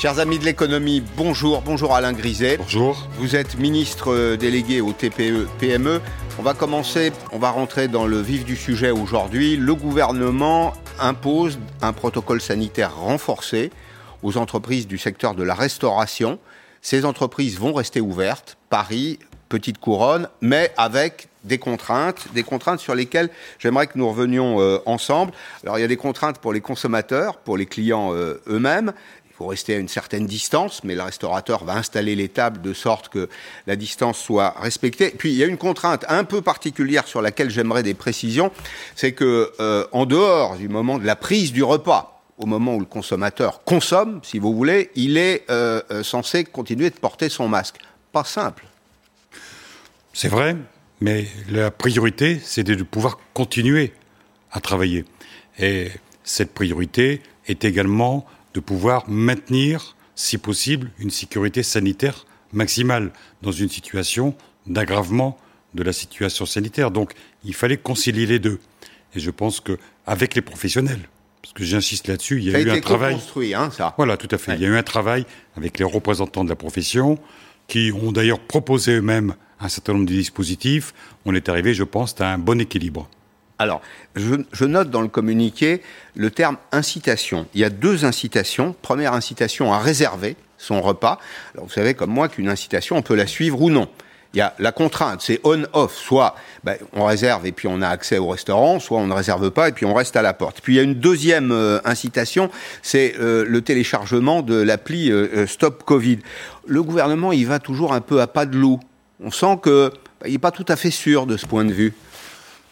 Chers amis de l'économie, bonjour, bonjour Alain Griset. Bonjour. Vous êtes ministre délégué au TPE PME. On va commencer, on va rentrer dans le vif du sujet aujourd'hui. Le gouvernement impose un protocole sanitaire renforcé aux entreprises du secteur de la restauration. Ces entreprises vont rester ouvertes, Paris, Petite Couronne, mais avec des contraintes, des contraintes sur lesquelles j'aimerais que nous revenions euh, ensemble. Alors il y a des contraintes pour les consommateurs, pour les clients euh, eux-mêmes, faut rester à une certaine distance, mais le restaurateur va installer les tables de sorte que la distance soit respectée. Puis il y a une contrainte un peu particulière sur laquelle j'aimerais des précisions, c'est que euh, en dehors du moment de la prise du repas, au moment où le consommateur consomme, si vous voulez, il est euh, euh, censé continuer de porter son masque. Pas simple. C'est vrai, mais la priorité, c'est de pouvoir continuer à travailler. Et cette priorité est également de pouvoir maintenir, si possible, une sécurité sanitaire maximale dans une situation d'aggravement de la situation sanitaire. Donc, il fallait concilier les deux. Et je pense que avec les professionnels, parce que j'insiste là-dessus, il y a, eu un travail. construit, hein, ça. Voilà, tout à fait. Il y a eu un travail avec les représentants de la profession, qui ont d'ailleurs proposé eux-mêmes un certain nombre de dispositifs. On est arrivé, je pense, à un bon équilibre. Alors, je, note dans le communiqué le terme incitation. Il y a deux incitations. Première incitation à réserver son repas. Vous savez comme moi qu'une incitation, on peut la suivre ou non. Il y a la contrainte, c'est on-off. Soit ben, on réserve et puis on a accès au restaurant, soit on ne réserve pas et puis on reste à la porte. Puis il y a une deuxième euh, incitation, c'est euh, le téléchargement de l'appli euh, Stop Covid. Le gouvernement, il va toujours un peu à pas de loup. On sent qu'il ben, n'est pas tout à fait sûr de ce point de vue.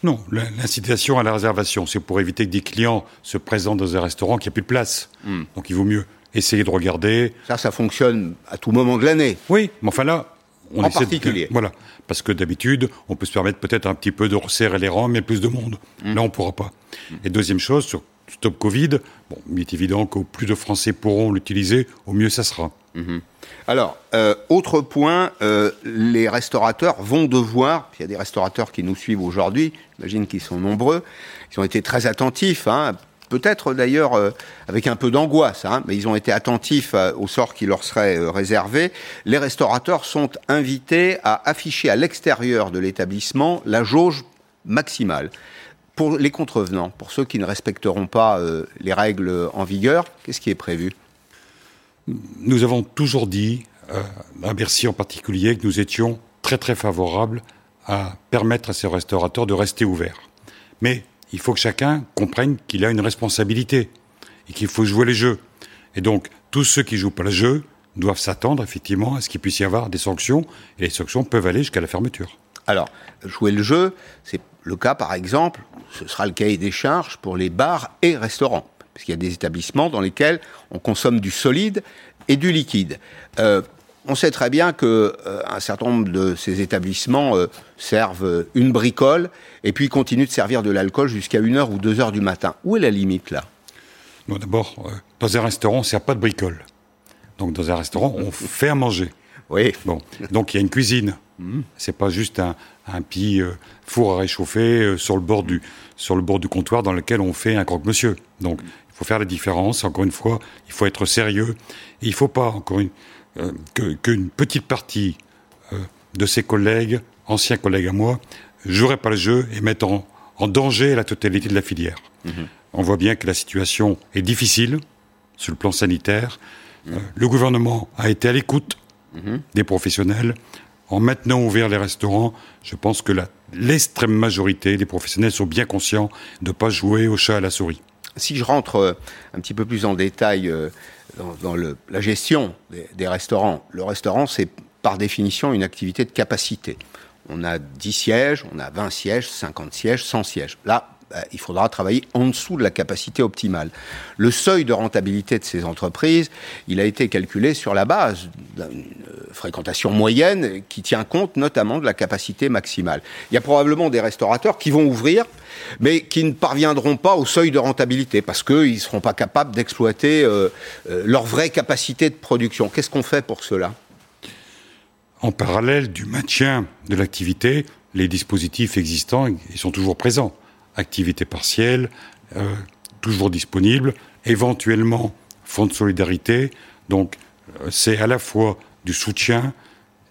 Non, l'incitation à la réservation, c'est pour éviter que des clients se présentent dans un restaurant qui n'a plus de place. Hmm. Donc il vaut mieux essayer de regarder. Ça, ça fonctionne à tout moment de l'année. Oui, mais enfin là, on en particulier. voilà, parce que d'habitude, on peut se permettre peut-être un petit peu de resserrer les rangs, mais plus de monde. Hmm. Là, on ne pourra pas. Hmm. Et deuxième chose, sur Stop Covid, bon, il est évident qu'au plus de Français pourront l'utiliser, au mieux ça sera. Alors, euh, autre point, euh, les restaurateurs vont devoir, il y a des restaurateurs qui nous suivent aujourd'hui, j'imagine qu'ils sont nombreux, ils ont été très attentifs, hein, peut-être d'ailleurs euh, avec un peu d'angoisse, hein, mais ils ont été attentifs au sort qui leur serait réservé. Les restaurateurs sont invités à afficher à l'extérieur de l'établissement la jauge maximale. Pour les contrevenants, pour ceux qui ne respecteront pas les règles en vigueur, qu'est-ce qui est prévu? Nous avons toujours dit, euh, à Bercy en particulier, que nous étions très très favorables à permettre à ces restaurateurs de rester ouverts. Mais il faut que chacun comprenne qu'il a une responsabilité et qu'il faut jouer les jeux. Et donc, tous ceux qui jouent pas le jeu doivent s'attendre effectivement à ce qu'il puisse y avoir des sanctions, et les sanctions peuvent aller jusqu'à la fermeture. Alors, jouer le jeu, c'est le cas par exemple, ce sera le cahier des charges pour les bars et restaurants parce qu'il y a des établissements dans lesquels on consomme du solide et du liquide. Euh, on sait très bien que euh, un certain nombre de ces établissements euh, servent une bricole et puis continuent de servir de l'alcool jusqu'à 1h ou 2h du matin. Où est la limite là? D'abord, dans un restaurant, on ne sert pas de bricole. Donc dans un restaurant, on fait à manger. Oui. Bon. Donc il y a une cuisine. Mmh. C'est pas juste un, un petit four à réchauffer sur le bord du sur le bord du comptoir dans lequel on fait un croque-monsieur. Donc faut faire la différence. Encore une fois, il faut être sérieux. il ne faut pas, encore une, euh, qu'une petite partie euh, de ses collègues, anciens collègues à moi, jouerait pas le jeu et mettent en, danger la totalité de la filière. Mhm. On voit bien que la situation est difficile sur le plan sanitaire. Euh, le gouvernement a été à l'écoute mhm. des professionnels. En maintenant ouvert les restaurants, je pense que l'extrême majorité des professionnels sont bien conscients de ne pas jouer au chat à la souris si je rentre euh, un petit peu plus en détail euh, dans, la gestion des, restaurants, le restaurant, c'est par définition une activité de capacité. On a 10 sièges, on a 20 sièges, 50 sièges, 100 sièges. Là, bah, il faudra travailler en dessous de la capacité optimale. Le seuil de rentabilité de ces entreprises, il a été calculé sur la base d'une euh, fréquentation moyenne qui tient compte notamment de la capacité maximale. Il y a probablement des restaurateurs qui vont ouvrir, mais qui ne parviendront pas au seuil de rentabilité parce qu'ils ne seront pas capables d'exploiter euh, euh, leur vraie capacité de production. Qu'est-ce qu'on fait pour cela? En parallèle du maintien de l'activité, les dispositifs existants sont toujours présents activité partielle, euh, toujours disponible, éventuellement fonds de solidarité. Donc, euh, c'est à la fois du soutien,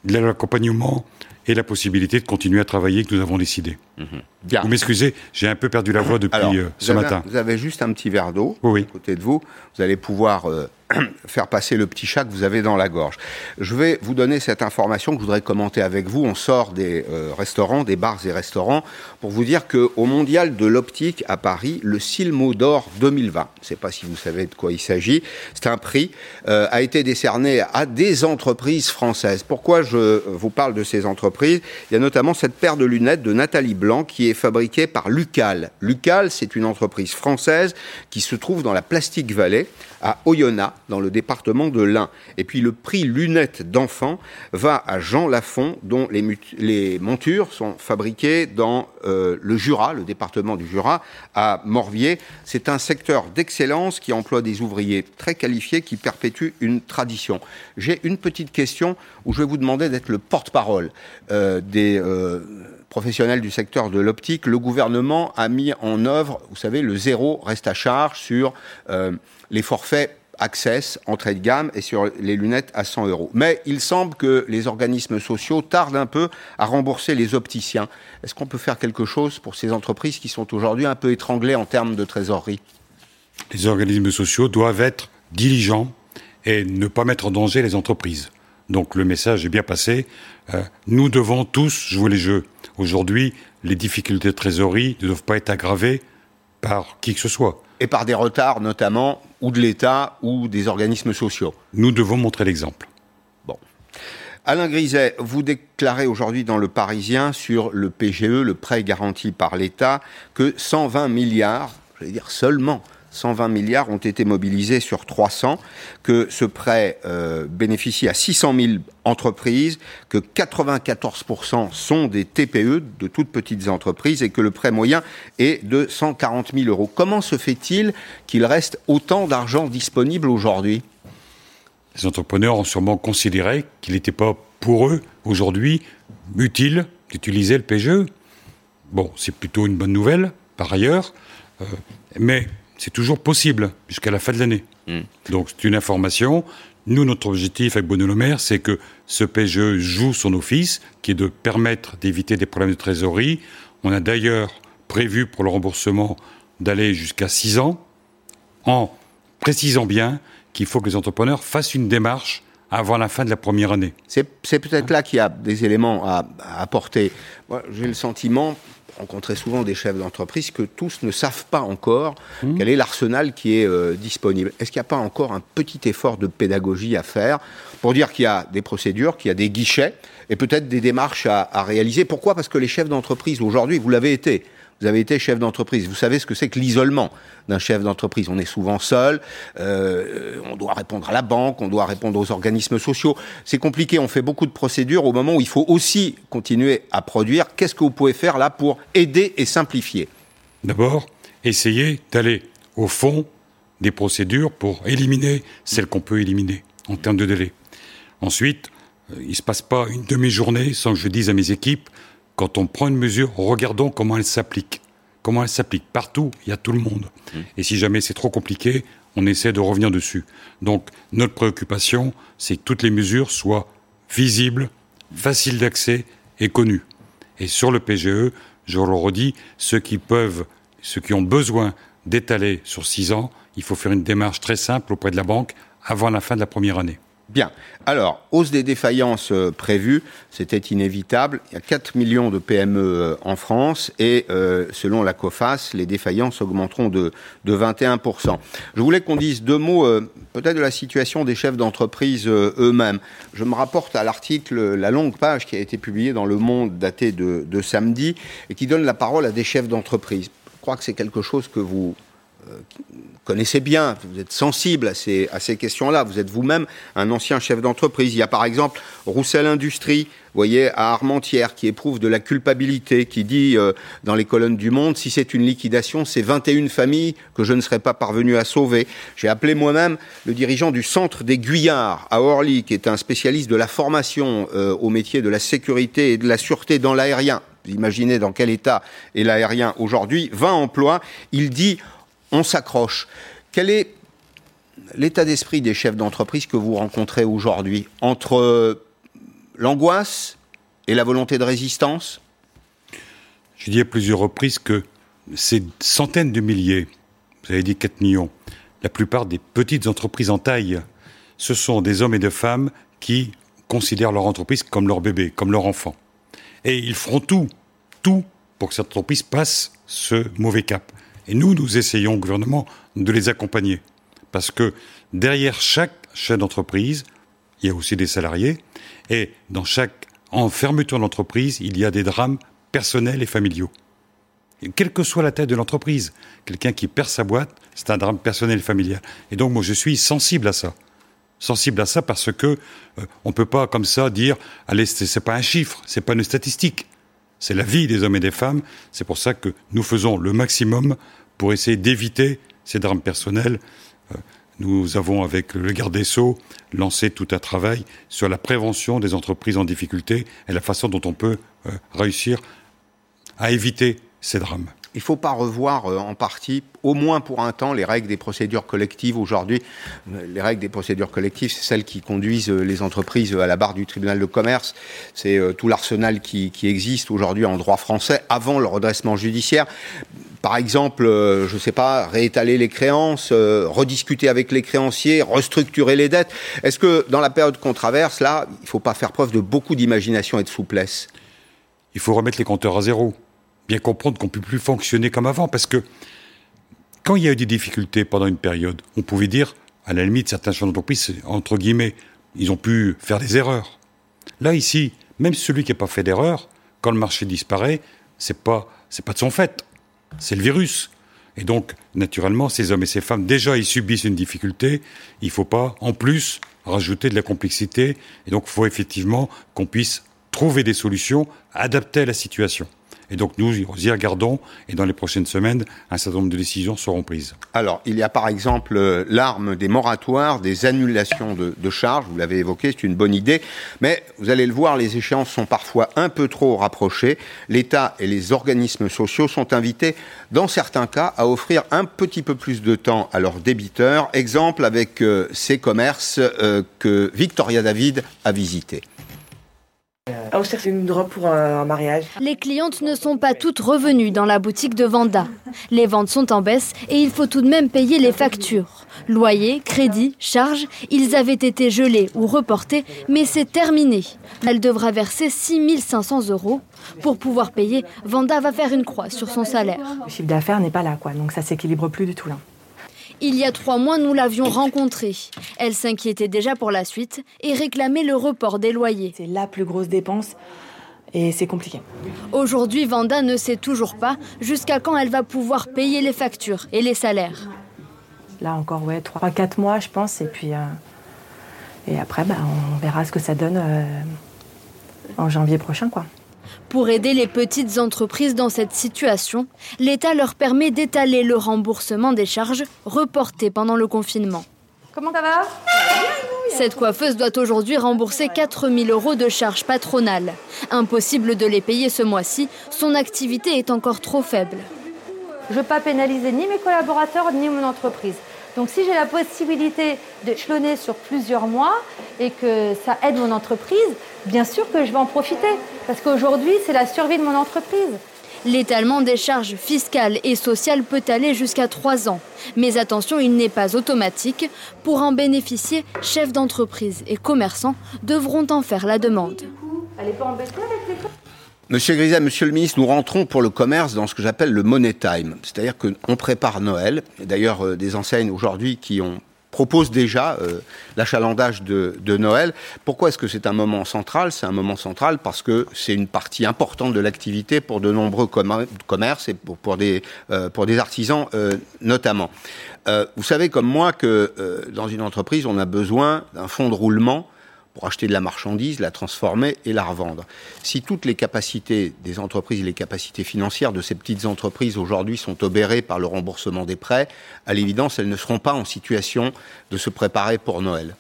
de l'accompagnement et la possibilité de continuer à travailler que nous avons décidé. Mhm. Vous m'excusez, j'ai un peu perdu la voix depuis euh, ce matin. Vous avez juste un petit verre d'eau oui. à côté de vous. Vous allez pouvoir euh, faire passer le petit chat que vous avez dans la gorge. Je vais vous donner cette information que je voudrais commenter avec vous. On sort des euh, restaurants, des bars et restaurants, pour vous dire qu'au Mondial de l'optique à Paris, le Silmo d'or 2020, je ne sais pas si vous savez de quoi il s'agit, c'est un prix, a été décerné à des entreprises françaises. Pourquoi je vous parle de ces entreprises? Il y a notamment cette paire de lunettes de Nathalie Blanc qui est fabriquée par Lucal. Lucal, c'est une entreprise française qui se trouve dans la Plastique Valley à Oyonnax, dans le département de l'Ain. Et puis le prix lunettes d'enfants va à Jean Lafont, dont les, montures sont fabriquées dans euh, le Jura, le département du Jura, à Morvier. C'est un secteur d'excellence qui emploie des ouvriers très qualifiés qui perpétuent une tradition. J'ai une petite question où je vais vous demander d'être le porte-parole euh, des... Euh, professionnels du secteur de l'optique, le gouvernement a mis en œuvre, vous savez, le zéro reste à charge sur les forfaits Access, entrée de gamme et sur les lunettes à 100 euros. Mais il semble que les organismes sociaux tardent un peu à rembourser les opticiens. Est-ce qu'on peut faire quelque chose pour ces entreprises qui sont aujourd'hui un peu étranglées en termes de trésorerie? Les organismes sociaux doivent être diligents et ne pas mettre en danger les entreprises. Donc le message est bien passé. Euh, nous devons tous jouer les jeux. Aujourd'hui, les difficultés de trésorerie ne doivent pas être aggravées par qui que ce soit. Et par des retards notamment, ou de l'État, ou des organismes sociaux. Nous devons montrer l'exemple. Bon. Alain Griset, vous déclarez aujourd'hui dans Le Parisien sur le PGE, le prêt garanti par l'État, que 120 milliards, je vais dire seulement 120 milliards ont été mobilisés sur 300, que ce prêt euh, bénéficie à 600 000 entreprises, que 94% sont des TPE, de toutes petites entreprises, et que le prêt moyen est de 140 000 euros. Comment se fait-il qu'il reste autant d'argent disponible aujourd'hui? Les entrepreneurs ont sûrement considéré qu'il n'était pas pour eux aujourd'hui utile d'utiliser le PGE. Bon, c'est plutôt une bonne nouvelle, par ailleurs, euh, mais c'est toujours possible jusqu'à la fin de l'année. Hmm. Donc c'est une information. Nous, notre objectif avec Bruno Le Maire, c'est que ce PGE joue son office, qui est de permettre d'éviter des problèmes de trésorerie. On a d'ailleurs prévu pour le remboursement d'aller jusqu'à 6 ans, en précisant bien qu'il faut que les entrepreneurs fassent une démarche avant la fin de la première année. C'est peut-être là qu'il y a des éléments à, à apporter. J'ai le sentiment, rencontrer souvent des chefs d'entreprise que tous ne savent pas encore mmh. quel est l'arsenal qui est euh, disponible. Est-ce qu'il n'y a pas encore un petit effort de pédagogie à faire pour dire qu'il y a des procédures, qu'il y a des guichets et peut-être des démarches à, à réaliser? Pourquoi? Parce que les chefs d'entreprise aujourd'hui, vous l'avez été, vous avez été chef d'entreprise. Vous savez ce que c'est que l'isolement d'un chef d'entreprise. On est souvent seul. Euh, on doit répondre à la banque, on doit répondre aux organismes sociaux. C'est compliqué. On fait beaucoup de procédures au moment où il faut aussi continuer à produire. Qu'est-ce que vous pouvez faire là pour aider et simplifier? D'abord, essayer d'aller au fond des procédures pour éliminer celles qu'on peut éliminer en termes de délai. Ensuite, euh, il ne se passe pas une demi-journée sans que je dise à mes équipes quand on prend une mesure, regardons comment elle s'applique. Comment elle s'applique Partout, il y a tout le monde. Mmh. Et si jamais c'est trop compliqué, on essaie de revenir dessus. Donc, notre préoccupation, c'est que toutes les mesures soient visibles, faciles d'accès et connues. Et sur le PGE, je le redis, ceux qui peuvent, ceux qui ont besoin d'étaler sur six ans, il faut faire une démarche très simple auprès de la banque avant la fin de la première année. Bien. Alors, hausse des défaillances euh, prévues, c'était inévitable. Il y a 4 millions de PME euh, en France et euh, selon la COFAS, les défaillances augmenteront de, de 21%. Je voulais qu'on dise deux mots peut-être de la situation des chefs d'entreprise eux-mêmes. Je me rapporte à l'article, la longue page qui a été publiée dans Le Monde daté de, de samedi et qui donne la parole à des chefs d'entreprise. Je crois que c'est quelque chose que vous connaissez bien, vous êtes sensible à ces, à ces questions-là. Vous êtes vous-même un ancien chef d'entreprise. Il y a par exemple Roussel Industrie, vous voyez, à Armentières, qui éprouve de la culpabilité, qui dit euh, dans les colonnes du Monde, si c'est une liquidation, c'est 21 familles que je ne serais pas parvenu à sauver. J'ai appelé moi-même le dirigeant du centre des Guyards à Orly, qui est un spécialiste de la formation euh, au métier de la sécurité et de la sûreté dans l'aérien. Imaginez dans quel état est l'aérien aujourd'hui. 20 emplois. Il dit on s'accroche. Quelle est l'état d'esprit des chefs d'entreprise que vous rencontrez aujourd'hui entre l'angoisse et la volonté de résistance? Je dis à plusieurs reprises que ces centaines de milliers, vous avez dit 4 millions, la plupart des petites entreprises en taille, ce sont des hommes et des femmes qui considèrent leur entreprise comme leur bébé, comme leur enfant. Et ils feront tout, tout pour que cette entreprise passe ce mauvais cap. Et nous, nous essayons au gouvernement de les accompagner. Parce que derrière chaque chef d'entreprise, il y a aussi des salariés. Et dans chaque fermeture d'entreprise, il y a des drames personnels et familiaux. quelle que soit la taille de l'entreprise, quelqu'un qui perd sa boîte, c'est un drame personnel et familial. Et donc moi je suis sensible à ça. Sensible à ça parce que euh, on ne peut pas comme ça dire allez c'est pas un chiffre, c'est pas une statistique. C'est la vie des hommes et des femmes. C'est pour ça que nous faisons le maximum pour essayer d'éviter ces drames personnels. Euh, nous avons, avec le garde des Sceaux, lancé tout un travail sur la prévention des entreprises en difficulté et la façon dont on peut euh, réussir à éviter ces drames il ne faut pas revoir euh, en partie, au moins pour un temps, les règles des procédures collectives. Aujourd'hui, euh, les règles des procédures collectives, c'est celles qui conduisent euh, les entreprises à la barre du tribunal de commerce. C'est tout l'arsenal qui, existe aujourd'hui en droit français avant le redressement judiciaire. Par exemple, je ne sais pas, réétaler les créances, rediscuter avec les créanciers, restructurer les dettes. Est-ce que dans la période qu'on traverse, là, il ne faut pas faire preuve de beaucoup d'imagination et de souplesse? Il faut remettre les compteurs à zéro bien comprendre qu'on ne peut plus fonctionner comme avant. Parce que quand il y a eu des difficultés pendant une période, on pouvait dire, à la limite, certains chefs d'entreprise, entre guillemets, ils ont pu faire des erreurs. Là, ici, même celui qui n'a pas fait d'erreur, quand le marché disparaît, c'est pas, c'est pas de son fait. C'est le virus. Et donc, naturellement, ces hommes et ces femmes, déjà, ils subissent une difficulté. Il ne faut pas, en plus, rajouter de la complexité. Et donc, il faut effectivement qu'on puisse trouver des solutions adaptées à la situation. Et donc nous y regardons et dans les prochaines semaines, un certain nombre de décisions seront prises. Alors, il y a par exemple euh, l'arme des moratoires, des annulations de, charges, vous l'avez évoqué, c'est une bonne idée, mais vous allez le voir, les échéances sont parfois un peu trop rapprochées. L'État et les organismes sociaux sont invités, dans certains cas, à offrir un petit peu plus de temps à leurs débiteurs. Exemple avec euh, ces commerces euh, que Victoria David a visités. Ah, c'est une robe pour un mariage. Les clientes ne sont pas toutes revenues dans la boutique de Vanda. Les ventes sont en baisse et il faut tout de même payer les factures. Loyer, crédit, charges, ils avaient été gelés ou reportés, mais c'est terminé. Elle devra verser 6500 euros. Pour pouvoir payer, Vanda va faire une croix sur son salaire. Le chiffre d'affaires n'est pas là, quoi, donc ça s'équilibre plus du tout là. Il y a trois mois, nous l'avions rencontrée. Elle s'inquiétait déjà pour la suite et réclamait le report des loyers. C'est la plus grosse dépense et c'est compliqué. Aujourd'hui, Vanda ne sait toujours pas jusqu'à quand elle va pouvoir payer les factures et les salaires. Là encore, ouais, 3-4 mois, je pense, et puis. Euh, et après, bah, on verra ce que ça donne euh, en janvier prochain, quoi. Pour aider les petites entreprises dans cette situation, l'État leur permet d'étaler le remboursement des charges reportées pendant le confinement. Comment ça va? Cette coiffeuse doit aujourd'hui rembourser 4000 euros de charges patronales. Impossible de les payer ce mois-ci, son activité est encore trop faible. Je ne veux pas pénaliser ni mes collaborateurs ni mon entreprise. Donc si j'ai la possibilité de chlonner sur plusieurs mois et que ça aide mon entreprise, bien sûr que je vais en profiter. Parce qu'aujourd'hui, c'est la survie de mon entreprise. L'étalement des charges fiscales et sociales peut aller jusqu'à 3 ans. Mais attention, il n'est pas automatique. Pour en bénéficier, chefs d'entreprise et commerçants devront en faire la demande. Elle pas avec les Monsieur Griset, Monsieur le Ministre, nous rentrons pour le commerce dans ce que j'appelle le money time. C'est-à-dire qu'on prépare Noël. D'ailleurs, euh, des enseignes aujourd'hui qui ont proposent déjà euh, l'achalandage de, Noël. Pourquoi est-ce que c'est un moment central? C'est un moment central parce que c'est une partie importante de l'activité pour de nombreux commerces et pour, des, euh, pour des artisans notamment. vous savez comme moi que dans une entreprise, on a besoin d'un fonds de roulement pour acheter de la marchandise, la transformer et la revendre. Si toutes les capacités des entreprises, les capacités financières de ces petites entreprises aujourd'hui sont obérées par le remboursement des prêts, à l'évidence, elles ne seront pas en situation de se préparer pour Noël.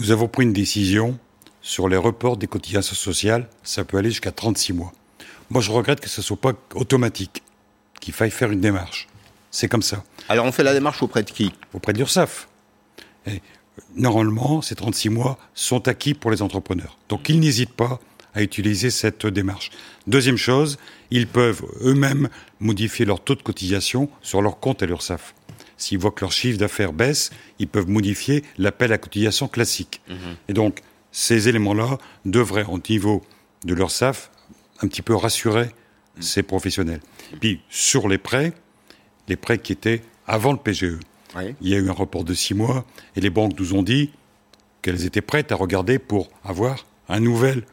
Nous avons pris une décision sur les reports des cotisations sociales. Ça peut aller jusqu'à 36 mois. Moi, je regrette que ce ne soit pas automatique, qu'il faille faire une démarche. C'est comme ça. Alors on fait la démarche auprès de qui? Auprès de l'URSSAF. Normalement, ces 36 mois sont acquis pour les entrepreneurs. Donc ils n'hésitent pas à utiliser cette démarche. Deuxième chose, ils peuvent eux-mêmes modifier leur taux de cotisation sur leur compte à l'URSSAF. S'ils voient que leur chiffre d'affaires baisse, ils peuvent modifier l'appel à cotisation classique. Et donc, ces éléments-là devraient, au niveau de l'URSSAF, un petit peu rassurer ces professionnels. Puis, sur les prêts, les prêts qui étaient avant le PGE, il y a eu un report de six mois et les banques nous ont dit qu'elles étaient prêtes à regarder pour avoir un nouvel,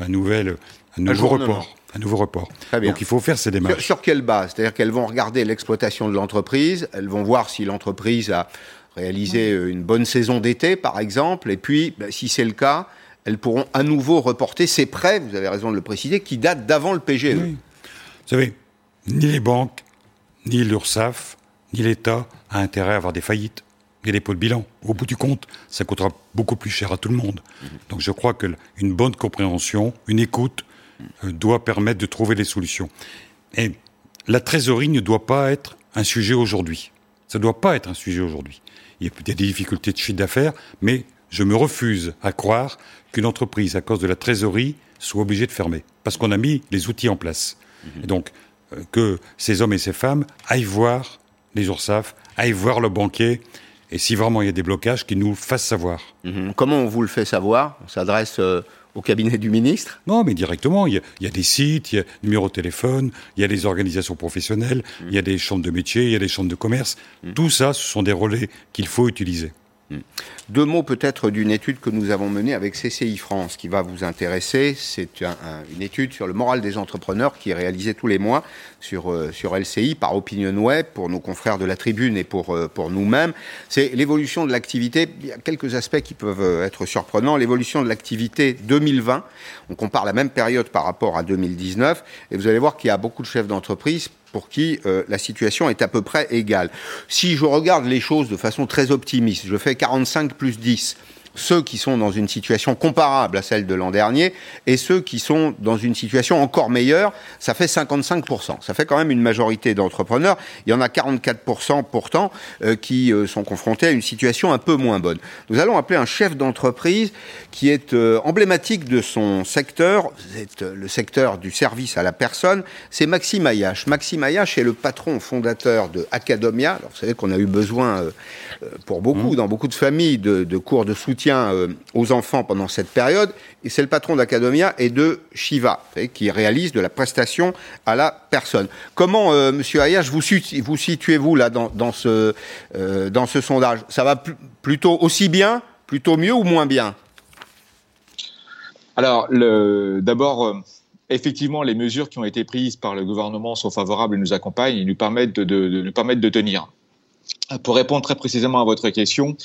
un nouvel, un nouveau report. Un nouveau report. Donc il faut faire ces démarches. Sur, sur quelle base? C'est-à-dire qu'elles vont regarder l'exploitation de l'entreprise, elles vont voir si l'entreprise a réalisé une bonne saison d'été, par exemple, et puis, ben, si c'est le cas, elles pourront à nouveau reporter ces prêts, vous avez raison de le préciser, qui datent d'avant le PGE. Vous savez, ni les banques, ni l'URSSAF, ni l'État a intérêt à avoir des faillites des pots de bilan. Au bout du compte, ça coûtera beaucoup plus cher à tout le monde. Mhm. Donc je crois qu'une bonne compréhension, une écoute, euh, doit permettre de trouver des solutions. Et la trésorerie ne doit pas être un sujet aujourd'hui. Ça ne doit pas être un sujet aujourd'hui. Il y a des difficultés de chiffre d'affaires, mais je me refuse à croire qu'une entreprise, à cause de la trésorerie, soit obligée de fermer. Parce qu'on a mis les outils en place. Mhm. Et donc, euh, que ces hommes et ces femmes aillent voir les URSAF, aillent voir le banquier, et si vraiment il y a des blocages, qu'ils nous fassent savoir. Mhm. Comment on vous le fait savoir? On s'adresse euh, au cabinet du ministre? Non, mais directement. Il y, a, des sites, il y a numéro de téléphone, il y a des organisations professionnelles, mhm. il y a des chambres de métier, il y a des chambres de commerce. Tout ça, ce sont des relais qu'il faut utiliser. Deux mots peut-être d'une étude que nous avons menée avec CCI France qui va vous intéresser. C'est une étude sur le moral des entrepreneurs qui est réalisée tous les mois sur, euh, sur LCI par Opinion Web pour nos confrères de la Tribune et pour, euh, pour nous-mêmes. C'est l'évolution de l'activité. Il y a quelques aspects qui peuvent euh, être surprenants. L'évolution de l'activité 2020. On compare la même période par rapport à 2019 et vous allez voir qu'il y a beaucoup de chefs d'entreprise pour qui euh, la situation est à peu près égale. Si je regarde les choses de façon très optimiste, je fais 45 plus 10, ceux qui sont dans une situation comparable à celle de l'an dernier et ceux qui sont dans une situation encore meilleure, ça fait 55%. Ça fait quand même une majorité d'entrepreneurs. Il y en a 44% pourtant euh, qui euh, sont confrontés à une situation un peu moins bonne. Nous allons appeler un chef d'entreprise qui est euh, emblématique de son secteur, c'est le secteur du service à la personne, c'est Maxime Ayache. Maxime Ayache est le patron fondateur de Academia. Alors, vous savez qu'on a eu besoin pour beaucoup, mmh. dans beaucoup de familles, de, de cours de soutien euh, aux enfants pendant cette période. Et c'est le patron d'Academia et de Shiva, qui réalise de la prestation à la personne. Comment, euh, Monsieur Ayash, vous, vous situez-vous là dans, dans ce, euh, dans ce sondage? Ça va plutôt aussi bien, plutôt mieux ou moins bien? Alors, d'abord effectivement, les mesures qui ont été prises par le gouvernement sont favorables et nous accompagnent et nous permettent de, de, nous permettent de tenir. Pour répondre très précisément à votre question,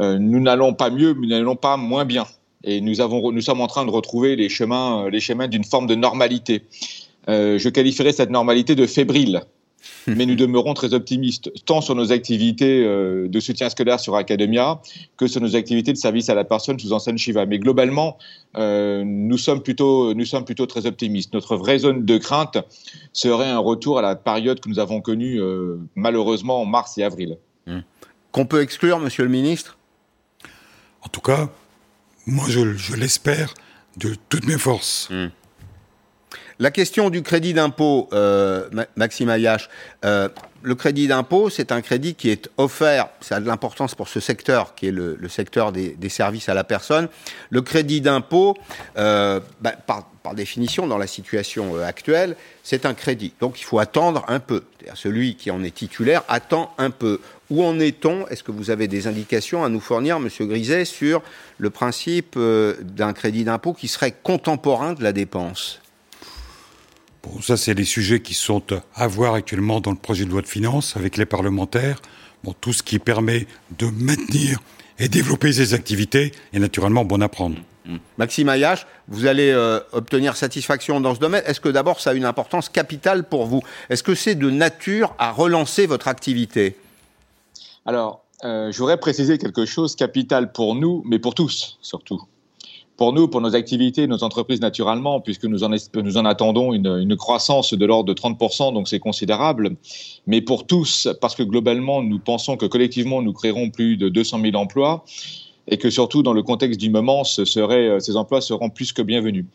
euh, nous n'allons pas mieux, mais nous n'allons pas moins bien. Et nous, sommes en train de retrouver les chemins, euh, d'une forme de normalité. Euh, je qualifierais cette normalité de fébrile. mais nous demeurons très optimistes, tant sur nos activités de soutien scolaire sur Academia que sur nos activités de service à la personne sous enseigne Shiva. Mais globalement, nous, sommes plutôt, nous sommes plutôt très optimistes. Notre vraie zone de crainte serait un retour à la période que nous avons connue malheureusement en mars et avril. Mmh. Qu'on peut exclure, monsieur le ministre? En tout cas, moi, je, l'espère de toutes mes forces. Hmm. La question du crédit d'impôt, euh, Maxime Ayache, euh, le crédit d'impôt, c'est un crédit qui est offert, ça a de l'importance pour ce secteur, qui est le, secteur des, services à la personne. Le crédit d'impôt, euh, bah, par, définition, dans la situation actuelle, c'est un crédit. Donc il faut attendre un peu. Celui qui en est titulaire attend un peu. Où en est-on? Est-ce que vous avez des indications à nous fournir, Monsieur Griset, sur le principe d'un crédit d'impôt qui serait contemporain de la dépense? Bon, ça, c'est les sujets qui sont à voir actuellement dans le projet de loi de finances avec les parlementaires. Bon, tout ce qui permet de maintenir et développer ces activités est naturellement bon à prendre. Mmh. Maxime Ayache, vous allez euh, obtenir satisfaction dans ce domaine. Est-ce que d'abord ça a une importance capitale pour vous? Est-ce que c'est de nature à relancer votre activité? Alors, euh, j'aurais précisé quelque chose capital pour nous, mais pour tous surtout. Pour nous, pour nos activités, nos entreprises naturellement, puisque nous en, attendons une, croissance de l'ordre de 30%, donc c'est considérable. Mais pour tous, parce que globalement, nous pensons que collectivement, nous créerons plus de 200 000 emplois et que surtout dans le contexte du moment, euh, ces emplois seront plus que bienvenus.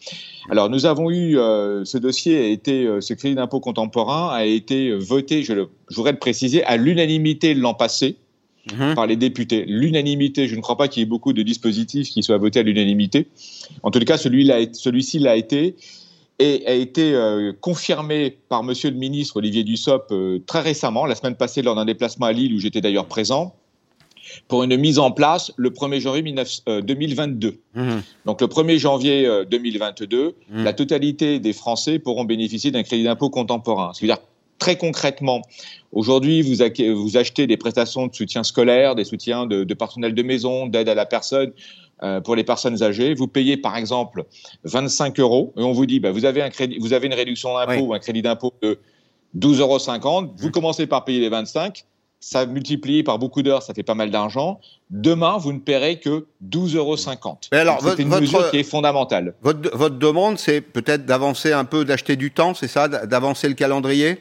Alors nous avons eu, euh, ce dossier a été, euh, ce crédit d'impôt contemporain a été voté, je, je voudrais le préciser, à l'unanimité l'an passé mhm. par les députés. L'unanimité, je ne crois pas qu'il y ait beaucoup de dispositifs qui soient votés à l'unanimité. En tout cas, celui-ci l'a été et a été confirmé par Monsieur le ministre Olivier Dussopt très récemment, la semaine passée lors d'un déplacement à Lille où j'étais d'ailleurs présent pour une mise en place le 1er janvier 2022. Euh, mmh. Donc le 1er janvier 2022, euh, mmh. la totalité des Français pourront bénéficier d'un crédit d'impôt contemporain. C'est-à-dire très concrètement, aujourd'hui, vous, vous, achetez des prestations de soutien scolaire, des soutiens de, de personnel de maison, d'aide à la personne euh, pour les personnes âgées. Vous payez par exemple 25 euros et on vous dit, bah, vous, avez un crédit, vous avez une réduction d'impôt ou un crédit d'impôt de 12,50 euros. Vous commencez par payer les 25 ça multiplie par beaucoup d'heures, ça fait pas mal d'argent. Demain, vous ne paierez que 12,50 euros. C'est une mesure qui est fondamentale. Votre, votre demande, c'est peut-être d'avancer un peu, d'acheter du temps, c'est ça, d'avancer le calendrier?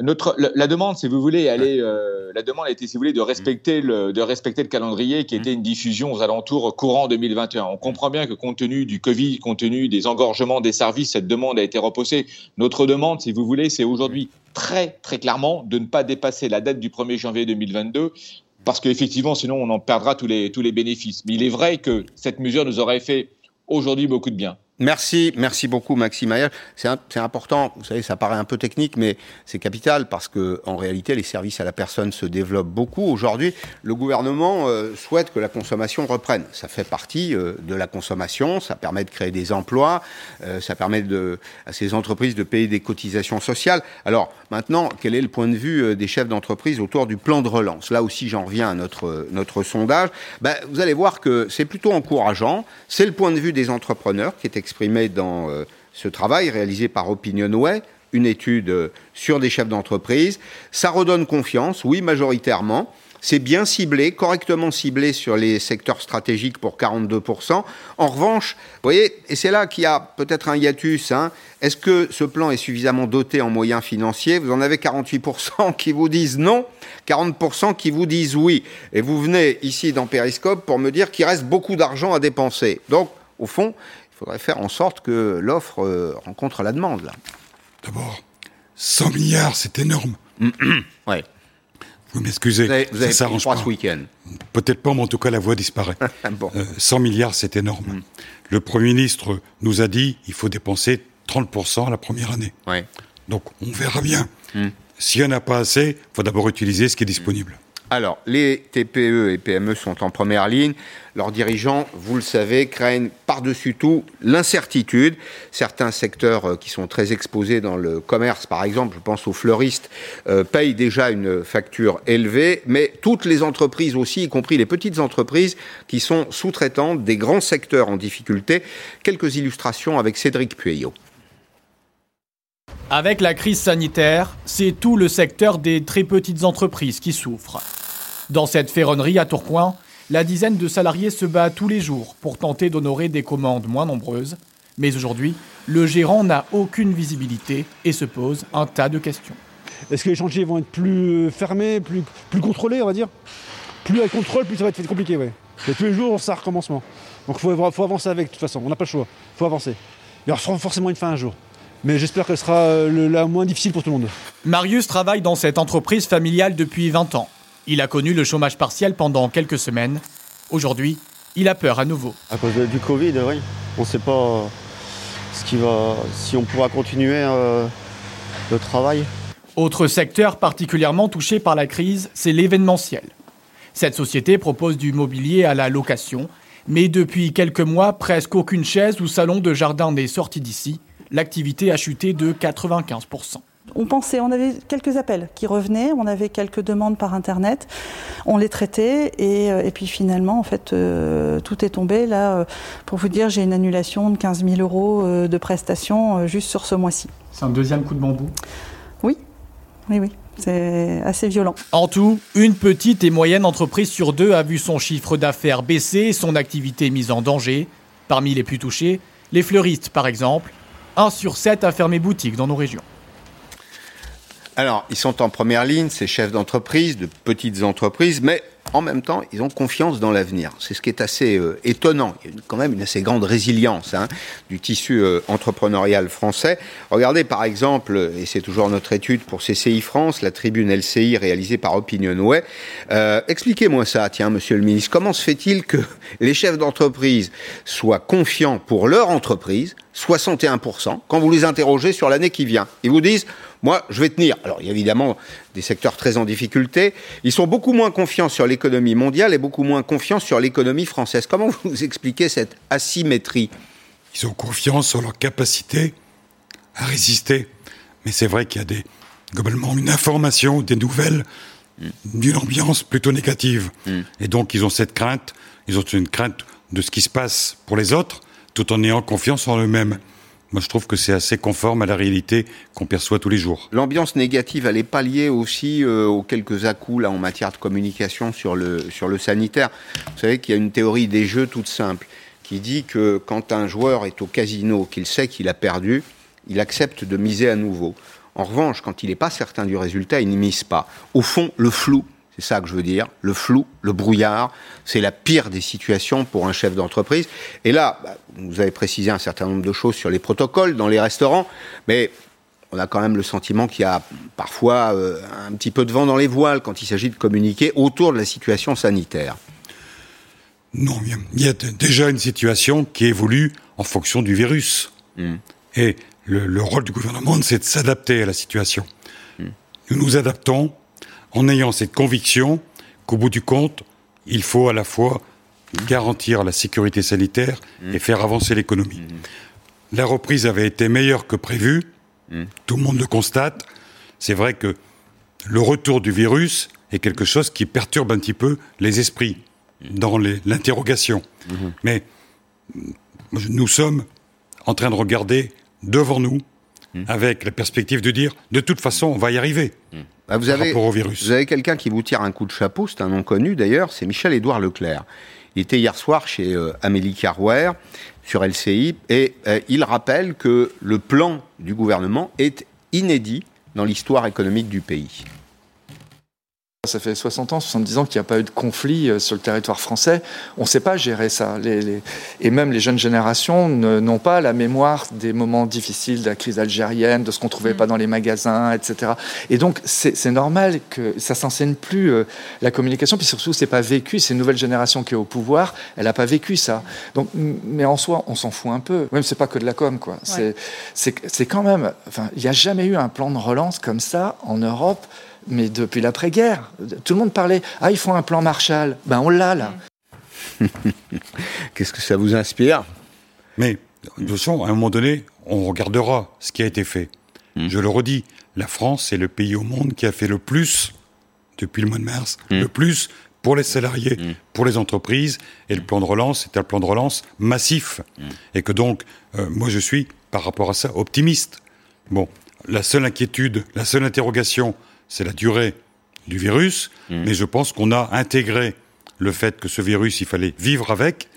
Notre, la, demande, si vous voulez, elle euh, la demande a été, si vous voulez, de respecter le, de respecter le calendrier qui était une diffusion aux alentours courant 2021. On comprend bien que compte tenu du Covid, compte tenu des engorgements des services, cette demande a été repoussée. Notre demande, si vous voulez, c'est aujourd'hui très, très clairement de ne pas dépasser la date du 1er janvier 2022 parce qu'effectivement, sinon, on en perdra tous les, tous les bénéfices. Mais il est vrai que cette mesure nous aurait fait aujourd'hui beaucoup de bien. Merci, merci beaucoup Maxime Ayer. C'est important, vous savez, ça paraît un peu technique, mais c'est capital parce que en réalité, les services à la personne se développent beaucoup. Aujourd'hui, le gouvernement euh, souhaite que la consommation reprenne. Ça fait partie euh, de la consommation, ça permet de créer des emplois, euh, ça permet de, à ces entreprises de payer des cotisations sociales. Alors maintenant, quel est le point de vue des chefs d'entreprise autour du plan de relance? Là aussi, j'en reviens à notre, notre sondage. Ben, vous allez voir que c'est plutôt encourageant. C'est le point de vue des entrepreneurs qui est exprimé dans euh, ce travail réalisé par Opinionway, une étude euh, sur des chefs d'entreprise. Ça redonne confiance, oui, majoritairement. C'est bien ciblé, correctement ciblé sur les secteurs stratégiques pour 42%. En revanche, vous voyez, et c'est là qu'il y a peut-être un hiatus, hein, est-ce que ce plan est suffisamment doté en moyens financiers? Vous en avez 48% qui vous disent non, 40% qui vous disent oui. Et vous venez ici dans Periscope pour me dire qu'il reste beaucoup d'argent à dépenser. Donc, au fond, il faudrait faire en sorte que l'offre euh, rencontre la demande. D'abord, 100 milliards, c'est énorme. ouais. Vous m'excusez, vous avez, vous avez ça s'arrange ce week-end. Peut-être pas, mais en tout cas, la voix disparaît. bon. 100 euh, milliards, c'est énorme. Mm. Le Premier ministre nous a dit il faut dépenser 30% la première année. Ouais. Donc, on verra bien. Mm. S'il n'y en a pas assez, il faut d'abord utiliser ce qui est disponible. Alors, les TPE et PME sont en première ligne. Leurs dirigeants, vous le savez, craignent par-dessus tout l'incertitude. Certains secteurs euh, qui sont très exposés dans le commerce, par exemple, je pense aux fleuristes, euh, payent déjà une facture élevée, mais toutes les entreprises aussi, y compris les petites entreprises qui sont sous-traitantes des grands secteurs en difficulté. Quelques illustrations avec Cédric Pueyo. Avec la crise sanitaire, c'est tout le secteur des très petites entreprises qui souffre. Dans cette ferronnerie à Tourcoing, la dizaine de salariés se bat tous les jours pour tenter d'honorer des commandes moins nombreuses. Mais aujourd'hui, le gérant n'a aucune visibilité et se pose un tas de questions. Est-ce que les chantiers vont être plus fermés, plus, contrôlés, on va dire? Plus avec contrôle, plus ça va être compliqué, ouais. Et tous les jours, ça recommencement. Donc il faut, avancer avec, de toute façon. On n'a pas le choix. Faut avancer. Il y aura forcément une fin un jour mais j'espère qu'elle sera euh, la moins difficile pour tout le monde. Marius travaille dans cette entreprise familiale depuis 20 ans. Il a connu le chômage partiel pendant quelques semaines. Aujourd'hui, il a peur à nouveau. À cause du Covid, oui. On ne sait pas ce qui va, si on pourra continuer euh, le travail. Autre secteur particulièrement touché par la crise, c'est l'événementiel. Cette société propose du mobilier à la location, mais depuis quelques mois, presque aucune chaise ou salon de jardin n'est sorti d'ici l'activité a chuté de 95%. On pensait, on avait quelques appels qui revenaient, on avait quelques demandes par internet, on les traitait et, euh, puis finalement en fait euh, tout est tombé. Là, euh, pour vous dire, j'ai une annulation de 15 000 euros de prestations juste sur ce mois-ci. C'est un deuxième coup de bambou? Oui, oui, oui. C'est assez violent. En tout, une petite et moyenne entreprise sur deux a vu son chiffre d'affaires baisser et son activité mise en danger. Parmi les plus touchés, les fleuristes par exemple. 1 sur 7 a fermé boutique dans nos régions. Alors, ils sont en première ligne, ces chefs d'entreprise, de petites entreprises, mais en même temps, ils ont confiance dans l'avenir. C'est ce qui est assez euh, étonnant. Il y a quand même une assez grande résilience hein, du tissu euh, entrepreneurial français. Regardez par exemple, et c'est toujours notre étude pour CCI France, la tribune LCI réalisée par Opinionway. Euh, Expliquez-moi ça, tiens, monsieur le ministre. Comment se fait-il que les chefs d'entreprise soient confiants pour leur entreprise, 61%, quand vous les interrogez sur l'année qui vient Ils vous disent moi, je vais tenir. Alors, il y a évidemment des secteurs très en difficulté. Ils sont beaucoup moins confiants sur l'économie mondiale et beaucoup moins confiants sur l'économie française. Comment vous expliquez cette asymétrie? Ils ont confiance sur leur capacité à résister. Mais c'est vrai qu'il y a des, globalement une information, des nouvelles, d'une ambiance plutôt négative. Mm. Et donc, ils ont cette crainte, ils ont une crainte de ce qui se passe pour les autres, tout en ayant confiance en eux-mêmes. Moi, je trouve que c'est assez conforme à la réalité qu'on perçoit tous les jours. L'ambiance négative, elle est pas liée aussi euh, aux quelques à-coups là en matière de communication sur le sur le sanitaire. Vous savez qu'il y a une théorie des jeux toute simple qui dit que quand un joueur est au casino, qu'il sait qu'il a perdu, il accepte de miser à nouveau. En revanche, quand il n'est pas certain du résultat, il n'y mise pas. Au fond, le flou, c'est ça que je veux dire. Le flou, le brouillard, c'est la pire des situations pour un chef d'entreprise. Et là, bah, vous avez précisé un certain nombre de choses sur les protocoles dans les restaurants, mais on a quand même le sentiment qu'il y a parfois euh, un petit peu de vent dans les voiles quand il s'agit de communiquer autour de la situation sanitaire. Non, il y a- déjà une situation qui évolue en fonction du virus. Mm. Et le, le rôle du gouvernement, c'est de s'adapter à la situation. Nous nous adaptons en ayant cette conviction qu'au bout du compte, il faut à la fois garantir la sécurité sanitaire et faire avancer l'économie. La reprise avait été meilleure que prévu, tout le monde le constate. C'est vrai que le retour du virus est quelque chose qui perturbe un petit peu les esprits dans l'interrogation. Mais mm, nous sommes en train de regarder devant nous avec la perspective de dire de toute façon on va y arriver Bah, vous par avez, au virus. Vous avez quelqu'un qui vous tire un coup de chapeau, c'est un nom connu d'ailleurs, c'est Michel-Édouard Leclerc. Il était hier soir chez euh, Amélie Carrouer sur LCI et euh, il rappelle que le plan du gouvernement est inédit dans l'histoire économique du pays. Ça fait 60 ans, 70 ans qu'il n'y a pas eu de conflit euh, sur le territoire français. On ne sait pas gérer ça. Les- les- Et même les jeunes générations ne- n'ont pas la mémoire des moments difficiles de la crise algérienne, de ce qu'on ne trouvait pas dans les magasins, etc. Et donc, c'est normal que ça s'enseigne plus euh, la communication. Puis surtout, c'est pas vécu. C'est une nouvelle génération qui est au pouvoir. Elle n'a pas vécu ça. Donc, mais en soi, on s'en fout un peu. Même c'est pas que de la com, quoi. C'est- quand même. Enfin, il n'y a jamais eu un plan de relance comme ça en Europe mais depuis l'après-guerre. Tout le monde parlait Ah, il faut un plan Marshall. Ben, on l'a là. Qu'est-ce que ça vous inspire? Mais de toute façon, à un moment donné, on regardera ce qui a été fait. Je le redis, la France est le pays au monde qui a fait le plus, depuis le mois de mars, le plus pour les salariés, pour les entreprises. Et le plan de relance, c'est un plan de relance massif. Et que donc, euh, moi je suis, par rapport à ça, optimiste. Bon, la seule inquiétude, la seule interrogation, c'est la durée du virus. Mais je pense qu'on a intégré le fait que ce virus, il fallait vivre avec.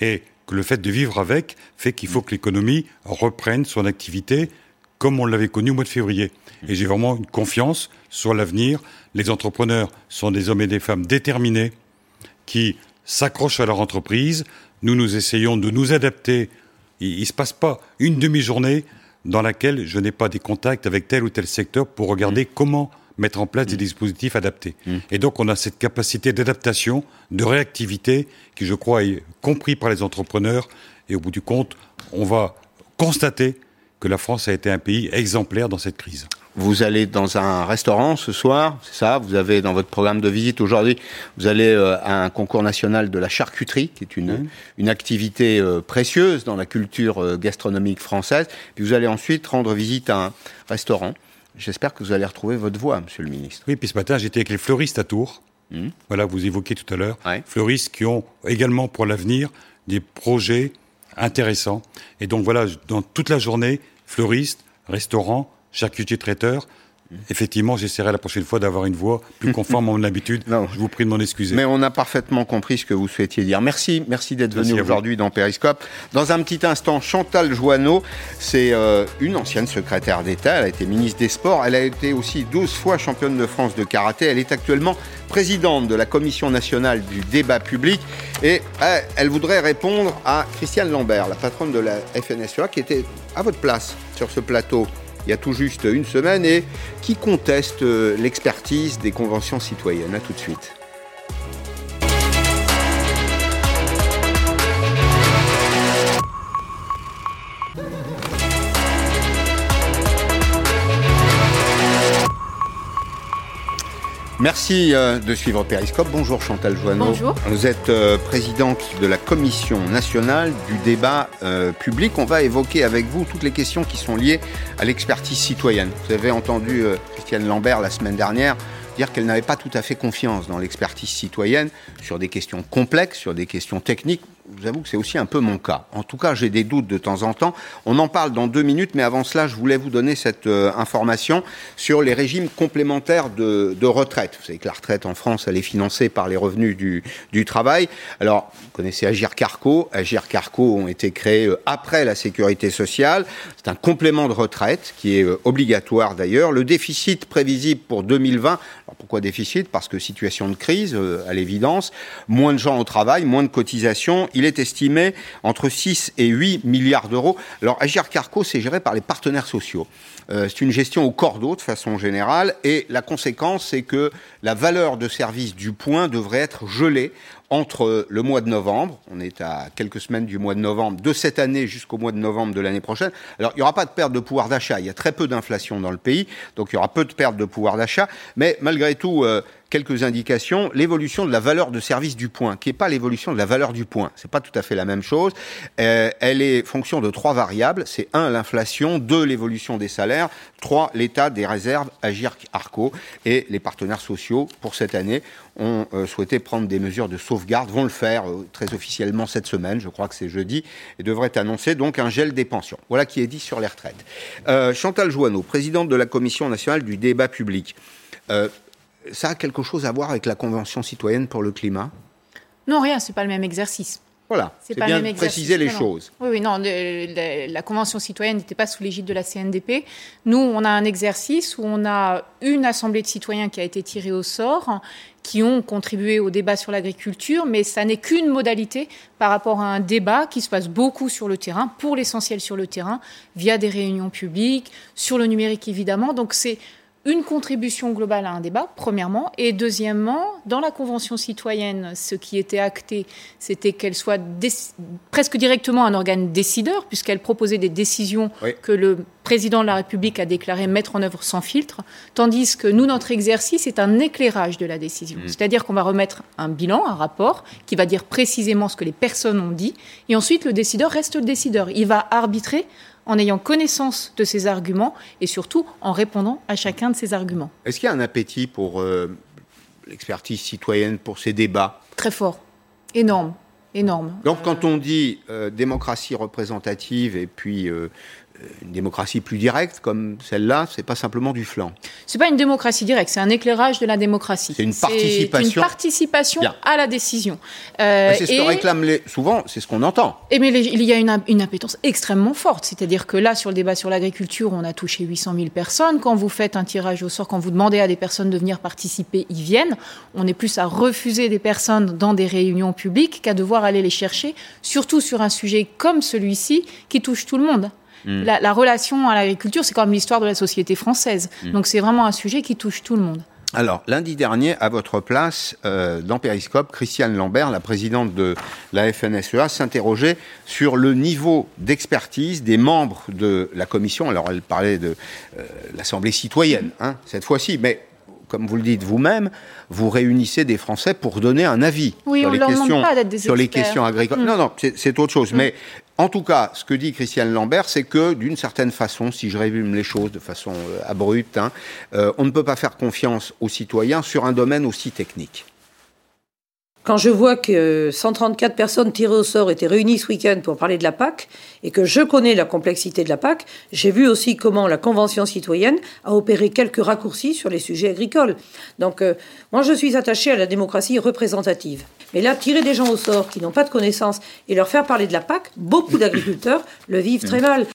Et que le fait de vivre avec fait qu'il faut que l'économie reprenne son activité comme on l'avait connu au mois de février. Et j'ai vraiment une confiance sur l'avenir. Les entrepreneurs sont des hommes et des femmes déterminés qui s'accrochent à leur entreprise. Nous, nous essayons de nous adapter. Il ne se passe pas une demi-journée dans laquelle je n'ai pas des contacts avec tel ou tel secteur pour regarder comment mettre en place des dispositifs adaptés. Et donc, on a cette capacité d'adaptation, de réactivité, qui, je crois, est compris par les entrepreneurs. Et au bout du compte, on va constater que la France a été un pays exemplaire dans cette crise. Vous allez dans un restaurant ce soir, c'est ça? Vous avez dans votre programme de visite aujourd'hui, vous allez euh, à un concours national de la charcuterie, qui est une, une activité euh, précieuse dans la culture euh, gastronomique française. Puis vous allez ensuite rendre visite à un restaurant. J'espère que vous allez retrouver votre voix, Monsieur le Ministre. Oui, puis ce matin, j'étais avec les fleuristes à Tours. Mhm. Voilà, vous évoquiez tout à l'heure. Ouais. Fleuristes qui ont également pour l'avenir des projets intéressants. Et donc voilà, dans toute la journée, fleuristes, restaurants, charcutiers traiteurs, Effectivement, j'essaierai la prochaine fois d'avoir une voix plus conforme à mon habitude. Je vous prie de m'en excuser. Mais on a parfaitement compris ce que vous souhaitiez dire. Merci, merci d'être venu aujourd'hui dans Périscope. Dans un petit instant, Chantal Joanneau, c'est euh, une ancienne secrétaire d'État. Elle a été ministre des Sports. Elle a été aussi 12 fois championne de France de karaté. Elle est actuellement présidente de la Commission nationale du débat public. Et euh, elle voudrait répondre à Christiane Lambert, la patronne de la FNSEA, qui était à votre place sur ce plateau il y a tout juste une semaine et qui conteste euh, l'expertise des conventions citoyennes. A tout de suite. Merci euh, de suivre Périscope. Bonjour Chantal Joanneau. Bonjour. Vous êtes euh, présidente de la Commission nationale du débat euh, public. On va évoquer avec vous toutes les questions qui sont liées à l'expertise citoyenne. Vous avez entendu Christiane Lambert la semaine dernière dire qu'elle n'avait pas tout à fait confiance dans l'expertise citoyenne sur des questions complexes, sur des questions techniques vous avoue que c'est aussi un peu mon cas. En tout cas, j'ai des doutes de temps en temps. On en parle dans deux minutes, mais avant cela, je voulais vous donner cette euh, information sur les régimes complémentaires de, de, retraite. Vous savez que la retraite en France, elle est financée par les revenus du, du travail. Alors, vous connaissez Agir Carco. Agir Carco ont été créés euh, après la sécurité sociale. C'est un complément de retraite qui est euh, obligatoire d'ailleurs. Le déficit prévisible pour 2020. Pourquoi déficit? Parce que situation de crise, à l'évidence, moins de gens au travail, moins de cotisations il est estimé entre 6 et 8 milliards d'euros. Alors, Agir Carco, c'est géré par les partenaires sociaux. Euh, c'est une gestion au cordeau de façon générale et la conséquence, c'est que la valeur de service du point devrait être gelée entre le mois de novembre, on est à quelques semaines du mois de novembre de cette année jusqu'au mois de novembre de l'année prochaine. Alors, il n'y aura pas de perte de pouvoir d'achat, il y a très peu d'inflation dans le pays, donc il y aura peu de perte de pouvoir d'achat, mais malgré tout, euh, quelques indications. L'évolution de la valeur de service du point, qui n'est pas l'évolution de la valeur du point, c'est pas tout à fait la même chose. Euh, elle est fonction de trois variables. C'est un, l'inflation, deux, l'évolution des salaires, trois, l'état des réserves Agir Arco et les partenaires sociaux pour cette année ont euh, souhaité prendre des mesures de sauvegarde, vont le faire euh, très officiellement cette semaine, je crois que c'est jeudi, et devraient annoncer donc un gel des pensions. Voilà qui est dit sur les retraites. Chantal Joanneau, présidente de la Commission nationale du débat public ça a quelque chose à voir avec la Convention citoyenne pour le climat Non, rien, c'est pas le même exercice. Voilà, c'est bien de préciser les choses. Oui, oui, non, la Convention citoyenne n'était pas sous l'égide de la CNDP. Nous, on a un exercice où on a une assemblée de citoyens qui a été tirée au sort, qui ont contribué au débat sur l'agriculture, mais ça n'est qu'une modalité par rapport à un débat qui se passe beaucoup sur le terrain, pour l'essentiel sur le terrain, via des réunions publiques, sur le numérique évidemment. Donc c'est une contribution globale à un débat, premièrement, et deuxièmement, dans la Convention citoyenne, ce qui était acté, c'était qu'elle soit presque directement un organe décideur, puisqu'elle proposait des décisions que le président de la République a déclaré mettre en œuvre sans filtre, tandis que nous, notre exercice est un éclairage de la décision. Mmh. C'est-à-dire qu'on va remettre un bilan, un rapport, qui va dire précisément ce que les personnes ont dit, et ensuite le décideur reste le décideur. Il va arbitrer en ayant connaissance de ces arguments et surtout en répondant à chacun de ces arguments. Est-ce qu'il y a un appétit pour euh, l'expertise citoyenne, pour ces débats? Très fort, énorme, énorme. Donc quand on dit euh, démocratie représentative et puis euh, une démocratie plus directe comme celle-là, c'est pas simplement du flanc. C'est pas une démocratie directe, c'est un éclairage de la démocratie. C'est une participation. Une participation à la décision. Euh, c'est ce que réclament les... souvent, c'est ce qu'on entend. Et mais il y a une, une impétence extrêmement forte, c'est-à-dire que là, sur le débat sur l'agriculture, on a touché 800 000 personnes. Quand vous faites un tirage au sort, quand vous demandez à des personnes de venir participer, ils viennent. On est plus à refuser des personnes dans des réunions publiques qu'à devoir aller les chercher, surtout sur un sujet comme celui-ci qui touche tout le monde. Mm. La, relation à l'agriculture, c'est quand même l'histoire de la société française. Mm. Donc c'est vraiment un sujet qui touche tout le monde. Alors, lundi dernier, à votre place, euh, dans Périscope, Christiane Lambert, la présidente de la FNSEA, s'interrogeait sur le niveau d'expertise des membres de la commission. Alors, elle parlait de euh, l'Assemblée citoyenne, hein, cette fois-ci, mais comme vous le dites vous-même, vous réunissez des Français pour donner un avis sur, les questions, sur les questions agricoles. Mm. Non, non, c'est autre chose. Mais en tout cas, ce que dit Christiane Lambert, c'est que d'une certaine façon, si je résume les choses de façon euh, abrupte, hein, euh, on ne peut pas faire confiance aux citoyens sur un domaine aussi technique. Quand je vois que 134 personnes tirées au sort étaient réunies ce week-end pour parler de la PAC, et que je connais la complexité de la PAC, j'ai vu aussi comment la Convention citoyenne a opéré quelques raccourcis sur les sujets agricoles. Donc, euh, moi, je suis attachée à la démocratie représentative. Mais là, tirer des gens au sort qui n'ont pas de connaissances et leur faire parler de la PAC, beaucoup d'agriculteurs le vivent très mal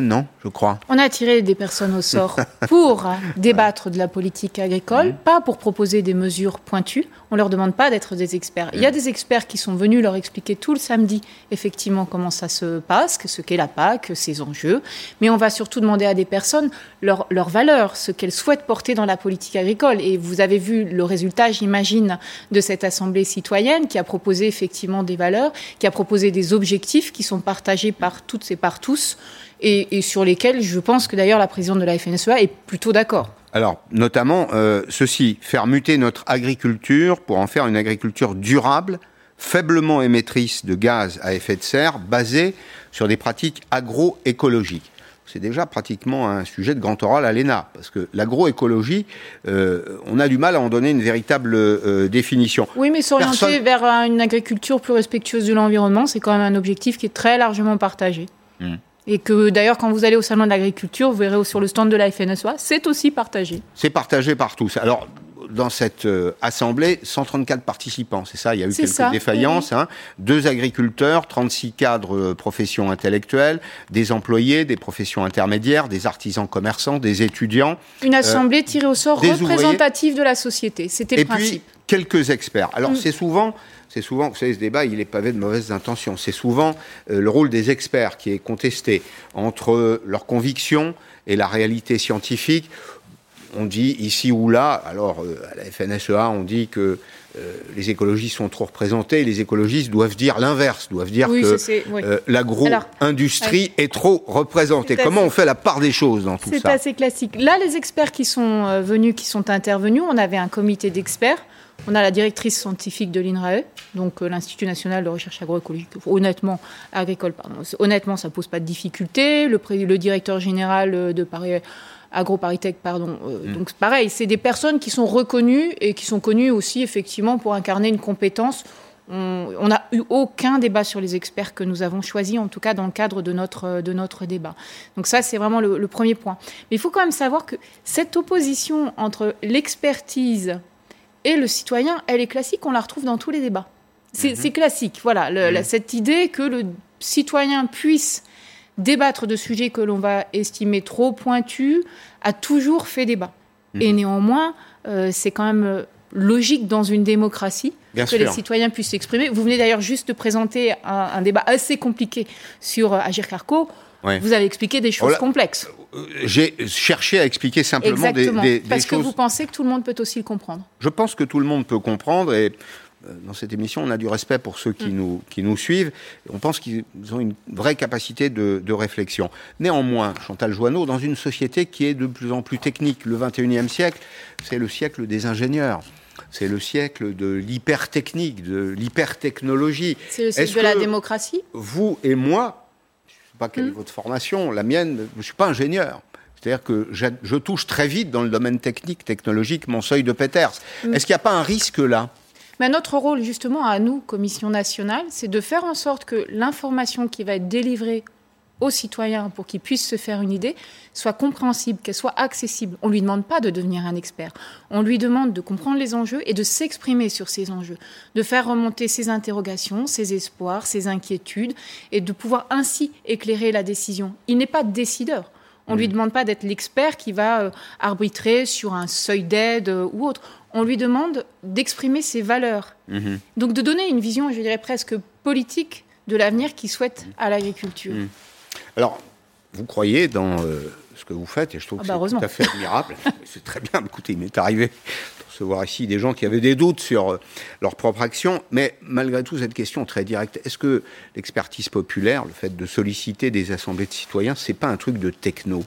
non, je crois. On a tiré des personnes au sort pour débattre de la politique agricole, mmh. pas pour proposer des mesures pointues. On leur demande pas d'être des experts. Il y a mmh. des experts qui sont venus leur expliquer tout le samedi, effectivement, comment ça se passe, ce qu'est la PAC, ses enjeux. Mais on va surtout demander à des personnes leurs leur valeurs, ce qu'elles souhaitent porter dans la politique agricole. Et vous avez vu le résultat, j'imagine, de cette assemblée citoyenne qui a proposé effectivement des valeurs, qui a proposé des objectifs qui sont partagés par toutes et par tous et, sur lesquels je pense que d'ailleurs la présidente de la FNSEA est plutôt d'accord. Alors, notamment euh, ceci, faire muter notre agriculture pour en faire une agriculture durable, faiblement émettrice de gaz à effet de serre, basée sur des pratiques agroécologiques. C'est déjà pratiquement un sujet de grand oral à l'ENA, parce que l'agroécologie, euh, on a du mal à en donner une véritable euh, définition. Oui, mais s'orienter vers une agriculture plus respectueuse de l'environnement, c'est quand même un objectif qui est très largement partagé. Mmh. Et que d'ailleurs, quand vous allez au salon de l'agriculture, vous verrez sur le stand de la FNSEA, c'est aussi partagé. C'est partagé par tous. Alors, dans cette euh, assemblée, 134 participants, c'est ça Il y a eu quelques défaillances. Hein. Deux agriculteurs, 36 cadres euh, professions intellectuelles, des employés, des professions intermédiaires, des artisans commerçants, des étudiants. Une assemblée euh, tirée au sort représentative de la société. C'était le principe. Puis, quelques experts. Alors, mm. c'est souvent c'est souvent, vous savez, ce débat, il est pavé de mauvaises intentions. C'est souvent euh, le rôle des experts qui est contesté entre leurs convictions et la réalité scientifique. On dit ici ou là, alors euh, à la FNSEA, on dit que euh, les écologistes sont trop représentés. Les écologistes doivent dire l'inverse, doivent dire que l'agro-industrie est trop représentée. Comment on fait la part des choses dans tout ça? C'est assez classique. Là, les experts qui sont venus, qui sont intervenus, on avait un comité d'experts on a la directrice scientifique de l'INRAE, donc euh, l'Institut national de recherche agroécologique. Honnêtement, agricole, pardon. Honnêtement, ça pose pas de difficulté. Le, le directeur général euh, de Paris AgroParisTech, pardon. Euh, mm. Donc pareil, c'est des personnes qui sont reconnues et qui sont connues aussi effectivement pour incarner une compétence. On n'a eu aucun débat sur les experts que nous avons choisis, en tout cas dans le cadre de notre, de notre débat. Donc ça, c'est vraiment le premier point. Mais il faut quand même savoir que cette opposition entre l'expertise et le citoyen, elle est classique, on la retrouve dans tous les débats. C'est mhm. classique, voilà, mhm. cette idée que le citoyen puisse débattre de sujets que l'on va estimer trop pointus a toujours fait débat. Et mhm. néanmoins, euh, c'est quand même euh, logique dans une démocratie que les citoyens puissent s'exprimer. Vous venez d'ailleurs juste de présenter un, débat assez compliqué sur euh, Agir Carco. Vous avez expliqué des choses complexes. Euh, j'ai cherché à expliquer simplement des, des, Parce que vous pensez que tout le monde peut aussi le comprendre. Je pense que tout le monde peut comprendre et euh, dans cette émission, on a du respect pour ceux qui, mm. nous, qui nous suivent. On pense qu'ils ont une vraie capacité de, de, réflexion. Néanmoins, Chantal Joanneau, dans une société qui est de plus en plus technique, le 21e siècle, c'est le siècle des ingénieurs. C'est le siècle de l'hypertechnique, de l'hypertechnologie. C'est le siècle de la démocratie? Vous et moi, pas quelle est hmm. votre formation. La mienne, je ne suis pas ingénieur. C'est-à-dire que je, touche très vite dans le domaine technique, technologique, mon seuil de Peters. Hmm. Est-ce qu'il n'y a pas un risque là? Mais notre rôle, justement, à nous, Commission nationale, c'est de faire en sorte que l'information qui va être délivrée aux citoyens pour qu'ils puissent se faire une idée soit compréhensible, qu'elle soit accessible. On ne lui demande pas de devenir un expert. On lui demande de comprendre les enjeux et de s'exprimer sur ces enjeux, de faire remonter ses interrogations, ses espoirs, ses inquiétudes et de pouvoir ainsi éclairer la décision. Il n'est pas décideur. On ne lui demande pas d'être l'expert qui va euh, arbitrer sur un seuil d'aide euh, ou autre. On lui demande d'exprimer ses valeurs. Mhm. Donc de donner une vision, je dirais presque politique de l'avenir qu'il souhaite à l'agriculture. Mhm. Alors, vous croyez dans euh, ce que vous faites, et je trouve ah que bah, c'est tout à fait admirable. c'est très bien. Écoutez, il m'est arrivé de recevoir ici des gens qui avaient des doutes sur euh, leur propre action, mais malgré tout, cette question très directe, est-ce que l'expertise populaire, le fait de solliciter des assemblées de citoyens, c'est pas un truc de techno?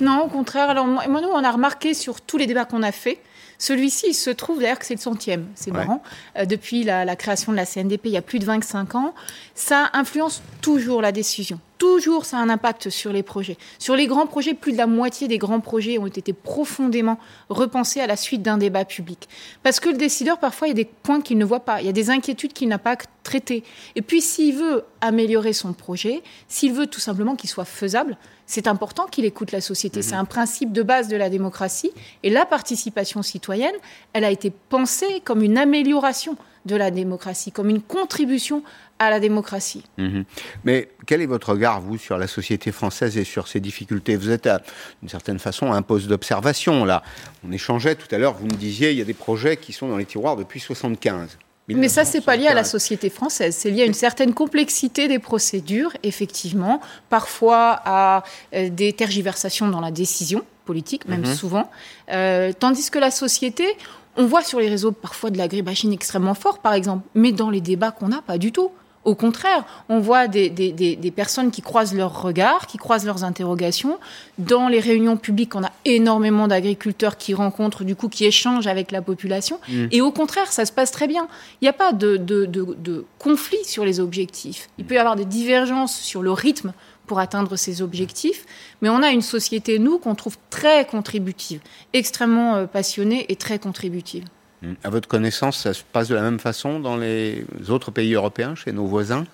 Non, au contraire. Alors, moi, nous, on a remarqué sur tous les débats qu'on a faits, celui-ci, il se trouve d'ailleurs que c'est le centième, c'est marrant, euh, depuis la, création de la CNDP il y a plus de 25 ans. Ça influence toujours la décision. Toujours ça a un impact sur les projets. Sur les grands projets, plus de la moitié des grands projets ont été profondément repensés à la suite d'un débat public. Parce que le décideur, parfois, il y a des points qu'il ne voit pas, il y a des inquiétudes qu'il n'a pas traitées. Et puis, s'il veut améliorer son projet, s'il veut tout simplement qu'il soit faisable, c'est important qu'il écoute la société. C'est un principe de base de la démocratie. Et la participation citoyenne, elle a été pensée comme une amélioration de la démocratie, comme une contribution à la démocratie. Mhm. Mais quel est votre regard, vous, sur la société française et sur ses difficultés? Vous êtes, d'une certaine façon, à un poste d'observation, là. On échangeait tout à l'heure, vous me disiez, il y a des projets qui sont dans les tiroirs depuis 75. Mais ça, c'est pas lié à la société française. C'est lié à une certaine complexité des procédures, effectivement, parfois à euh, des tergiversations dans la décision politique, même mhm. souvent. Euh, tandis que la société, on voit sur les réseaux parfois de l'agribashing extrêmement fort, par exemple, mais dans les débats qu'on a, pas du tout. Au contraire, on voit des, personnes qui croisent leurs regards, qui croisent leurs interrogations. Dans les réunions publiques, on a énormément d'agriculteurs qui rencontrent, du coup, qui échangent avec la population. Mmh. Et au contraire, ça se passe très bien. Il n'y a pas de, de, conflit sur les objectifs. Il peut y avoir des divergences sur le rythme pour atteindre ces objectifs. Mais on a une société, nous, qu'on trouve très contributive, extrêmement euh, passionnée et très contributive. Mmh. À votre connaissance, ça se passe de la même façon dans les autres pays européens, chez nos voisins?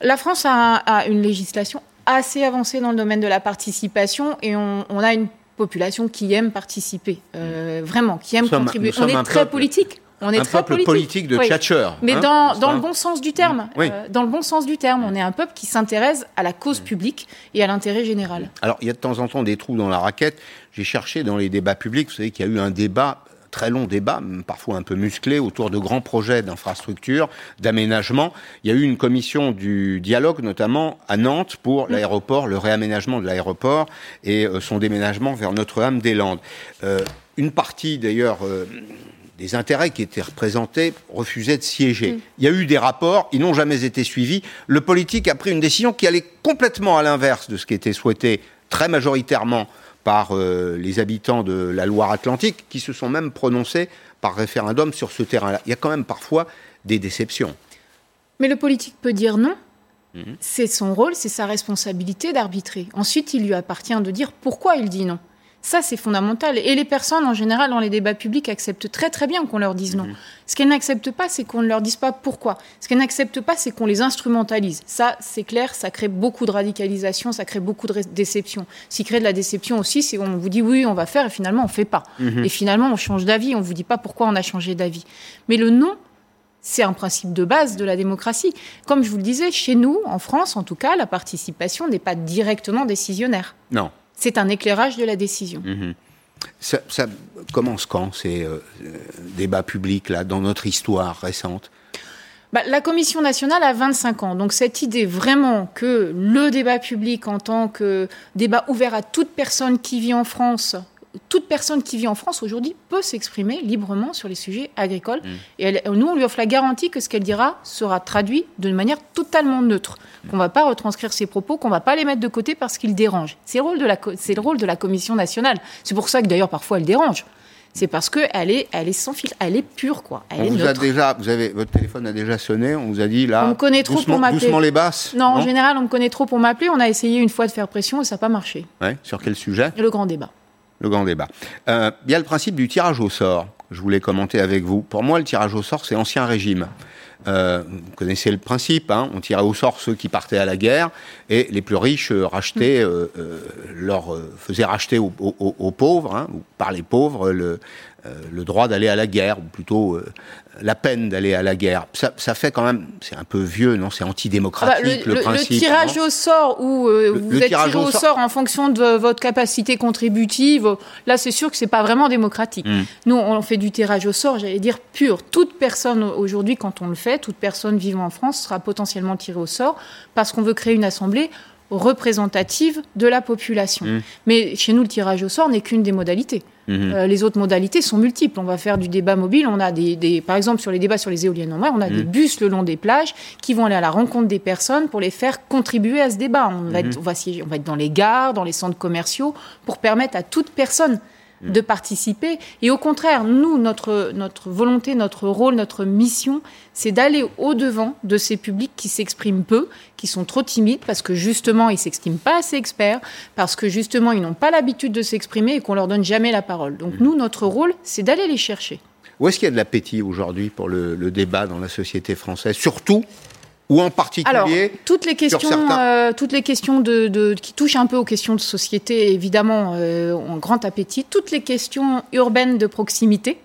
La France a, une législation assez avancée dans le domaine de la participation et on, a une population qui aime participer, euh, vraiment, qui aime contribuer. on est très politique. On est un très peuple politique, de tchatcheurs. Mais hein, dans, le bon sens du terme. Euh, dans le bon sens du terme, on est un peuple qui s'intéresse à la cause publique et à l'intérêt général. Alors, il y a de temps en temps des trous dans la raquette. J'ai cherché dans les débats publics, vous savez qu'il y a eu un débat très long débat, parfois un peu musclé, autour de grands projets d'infrastructure, d'aménagement. Il y a eu une commission du dialogue, notamment à Nantes, pour l'aéroport, le réaménagement de l'aéroport et euh, son déménagement vers Notre-Dame-des-Landes. Euh, une partie, d'ailleurs, euh, des intérêts qui étaient représentés refusaient de siéger. Il y a eu des rapports, ils n'ont jamais été suivis. Le politique a pris une décision qui allait complètement à l'inverse de ce qui était souhaité très majoritairement par euh, les habitants de la Loire-Atlantique, qui se sont même prononcés par référendum sur ce terrain-là. Il y a quand même parfois des déceptions. Mais le politique peut dire non. Mm. C'est son rôle, c'est sa responsabilité d'arbitrer. Ensuite, il lui appartient de dire pourquoi il dit non. Ça, c'est fondamental. Et les personnes, en général, dans les débats publics, acceptent très très bien qu'on leur dise non. Mhm. Ce qu'elles n'acceptent pas, c'est qu'on ne leur dise pas pourquoi. Ce qu'elles n'acceptent pas, c'est qu'on les instrumentalise. Ça, c'est clair, ça crée beaucoup de radicalisation, ça crée beaucoup de déception. Ce qui crée de la déception aussi, c'est qu'on vous dit oui, on va faire, et finalement, on ne fait pas. Mhm. Et finalement, on change d'avis, on ne vous dit pas pourquoi on a changé d'avis. Mais le non, c'est un principe de base de la démocratie. Comme je vous le disais, chez nous, en France en tout cas, la participation n'est pas directement décisionnaire. Non c'est un éclairage de la décision. Mhm. Ça, commence quand ces euh, débats publics là dans notre histoire récente? Bah, la Commission nationale a 25 ans. Donc cette idée vraiment que le débat public en tant que débat ouvert à toute personne qui vit en France toute personne qui vit en France aujourd'hui peut s'exprimer librement sur les sujets agricoles. Mm. Et nous, on lui offre la garantie que ce qu'elle dira sera traduit d'une manière totalement neutre. Qu'on ne va pas retranscrire ses propos, qu'on ne va pas les mettre de côté parce qu'ils dérangent. C'est le, rôle de la, c'est le rôle de la Commission nationale. C'est pour ça que d'ailleurs parfois elle dérange. C'est parce qu'elle est, elle est sans fil, elle est pure, quoi. Elle on vous a déjà, vous avez, votre téléphone a déjà sonné, on vous a dit là. On me connaît trop pour m'appeler. Doucement les basses. Non, en général, on me connaît trop pour m'appeler. On a essayé une fois de faire pression et ça n'a pas marché. Ouais, sur quel sujet? Le grand débat le grand débat. Euh, il y a le principe du tirage au sort. Je voulais commenter avec vous. Pour moi, le tirage au sort, c'est ancien régime. Euh, vous connaissez le principe, hein, on tirait au sort ceux qui partaient à la guerre et les plus riches euh, rachetaient, leur faisaient racheter aux, pauvres, hein, par les pauvres, le, le droit d'aller à la guerre, ou plutôt la peine d'aller à la guerre. Ça, fait quand même, c'est un peu vieux, non C'est antidémocratique bah, le, le, principe. Le tirage au sort où euh, vous êtes tiré au sort. en fonction de votre capacité contributive, là c'est sûr que c'est pas vraiment démocratique. Hmm. Nous, on fait du tirage au sort, j'allais dire pur. Toute personne aujourd'hui, quand on le fait, toute personne vivant en France sera potentiellement tirée au sort parce qu'on veut créer une assemblée représentative de la population. Hmm. Mais chez nous, le tirage au sort n'est qu'une des modalités. Mhm. Euh, les autres modalités sont multiples. On va faire du débat mobile. On a des, par exemple, sur les débats sur les éoliennes en mer, on a des mhm. bus le long des plages qui vont aller à la rencontre des personnes pour les faire contribuer à ce débat. On va, être, on va, on va être dans les gares, dans les centres commerciaux, pour permettre à toute personne. De participer. Et au contraire, nous, notre, notre volonté, notre rôle, notre mission, c'est d'aller au-devant de ces publics qui s'expriment peu, qui sont trop timides parce que justement, ils s'expriment pas assez experts, parce que justement, ils n'ont pas l'habitude de s'exprimer et qu'on leur donne jamais la parole. Donc mm. nous, notre rôle, c'est d'aller les chercher. Où est-ce qu'il y a de l'appétit aujourd'hui pour le, le, débat dans la société française Surtout ou en particulier Alors, toutes les questions, euh, toutes les questions de, de, qui touchent un peu aux questions de société, évidemment, euh, ont grand appétit. Toutes les questions urbaines de proximité,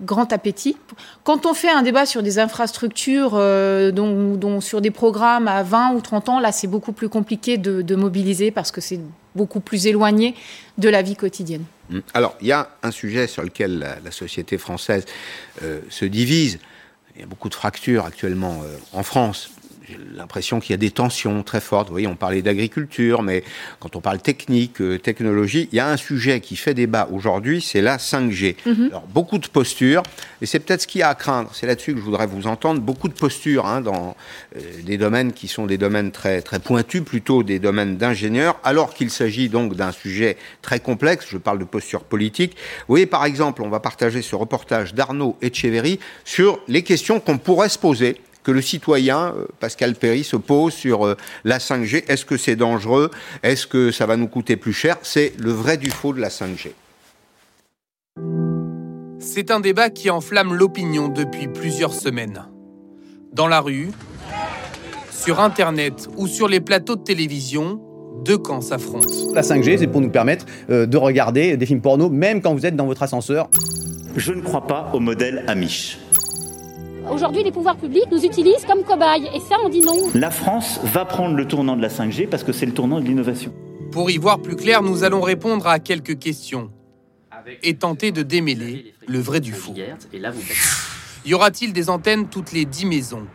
grand appétit. Quand on fait un débat sur des infrastructures, euh, dont, dont, sur des programmes à 20 ou 30 ans, là, c'est beaucoup plus compliqué de, de mobiliser parce que c'est beaucoup plus éloigné de la vie quotidienne. Hum. Alors, il y a un sujet sur lequel la, la société française euh, se divise il y a beaucoup de fractures actuellement euh, en France. J'ai l'impression qu'il y a des tensions très fortes. Vous voyez, on parlait d'agriculture, mais quand on parle technique, euh, technologie, il y a un sujet qui fait débat aujourd'hui, c'est la 5G. Mm-hmm. Alors, beaucoup de postures, et c'est peut-être ce qu'il y a à craindre. C'est là-dessus que je voudrais vous entendre. Beaucoup de postures hein, dans euh, des domaines qui sont des domaines très, très pointus, plutôt des domaines d'ingénieurs, alors qu'il s'agit donc d'un sujet très complexe. Je parle de posture politique. Vous voyez, par exemple, on va partager ce reportage d'Arnaud Etcheverry sur les questions qu'on pourrait se poser que le citoyen, euh, Pascal Perry, se pose sur euh, la 5G. Est-ce que c'est dangereux? Est-ce que ça va nous coûter plus cher? C'est le vrai du faux de la 5G. C'est un débat qui enflamme l'opinion depuis plusieurs semaines. Dans la rue, sur Internet ou sur les plateaux de télévision, deux camps s'affrontent. La 5G, c'est pour nous permettre euh, de regarder des films porno, même quand vous êtes dans votre ascenseur. Je ne crois pas au modèle Amish. Aujourd'hui, les pouvoirs publics nous utilisent comme cobayes. Et ça, on dit non. La France va prendre le tournant de la 5G parce que c'est le tournant de l'innovation. Pour y voir plus clair, nous allons répondre à quelques questions et tenter de démêler le vrai du faux. Y aura-t-il des antennes toutes les 10 maisons?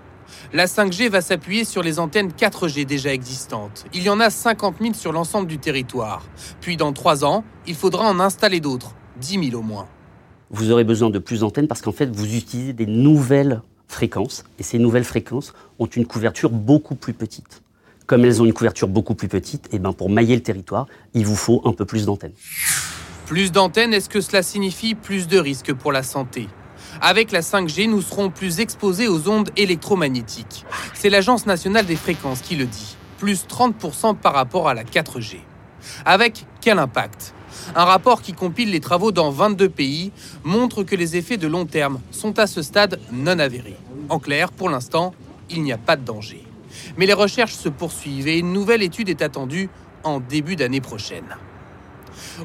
La 5G va s'appuyer sur les antennes 4G déjà existantes. Il y en a 50 000 sur l'ensemble du territoire. Puis dans 3 ans, il faudra en installer d'autres, 10 000 au moins vous aurez besoin de plus d'antennes parce qu'en fait, vous utilisez des nouvelles fréquences. Et ces nouvelles fréquences ont une couverture beaucoup plus petite. Comme elles ont une couverture beaucoup plus petite, et eh ben pour mailler le territoire, il vous faut un peu plus d'antennes. Plus d'antennes, est-ce que cela signifie plus de risques pour la santé? Avec la 5G, nous serons plus exposés aux ondes électromagnétiques. C'est l'Agence nationale des fréquences qui le dit. Plus 30% par rapport à la 4G. Avec quel impact? Un rapport qui compile les travaux dans 22 pays montre que les effets de long terme sont à ce stade non avérés. En clair, pour l'instant, il n'y a pas de danger. Mais les recherches se poursuivent et une nouvelle étude est attendue en début d'année prochaine.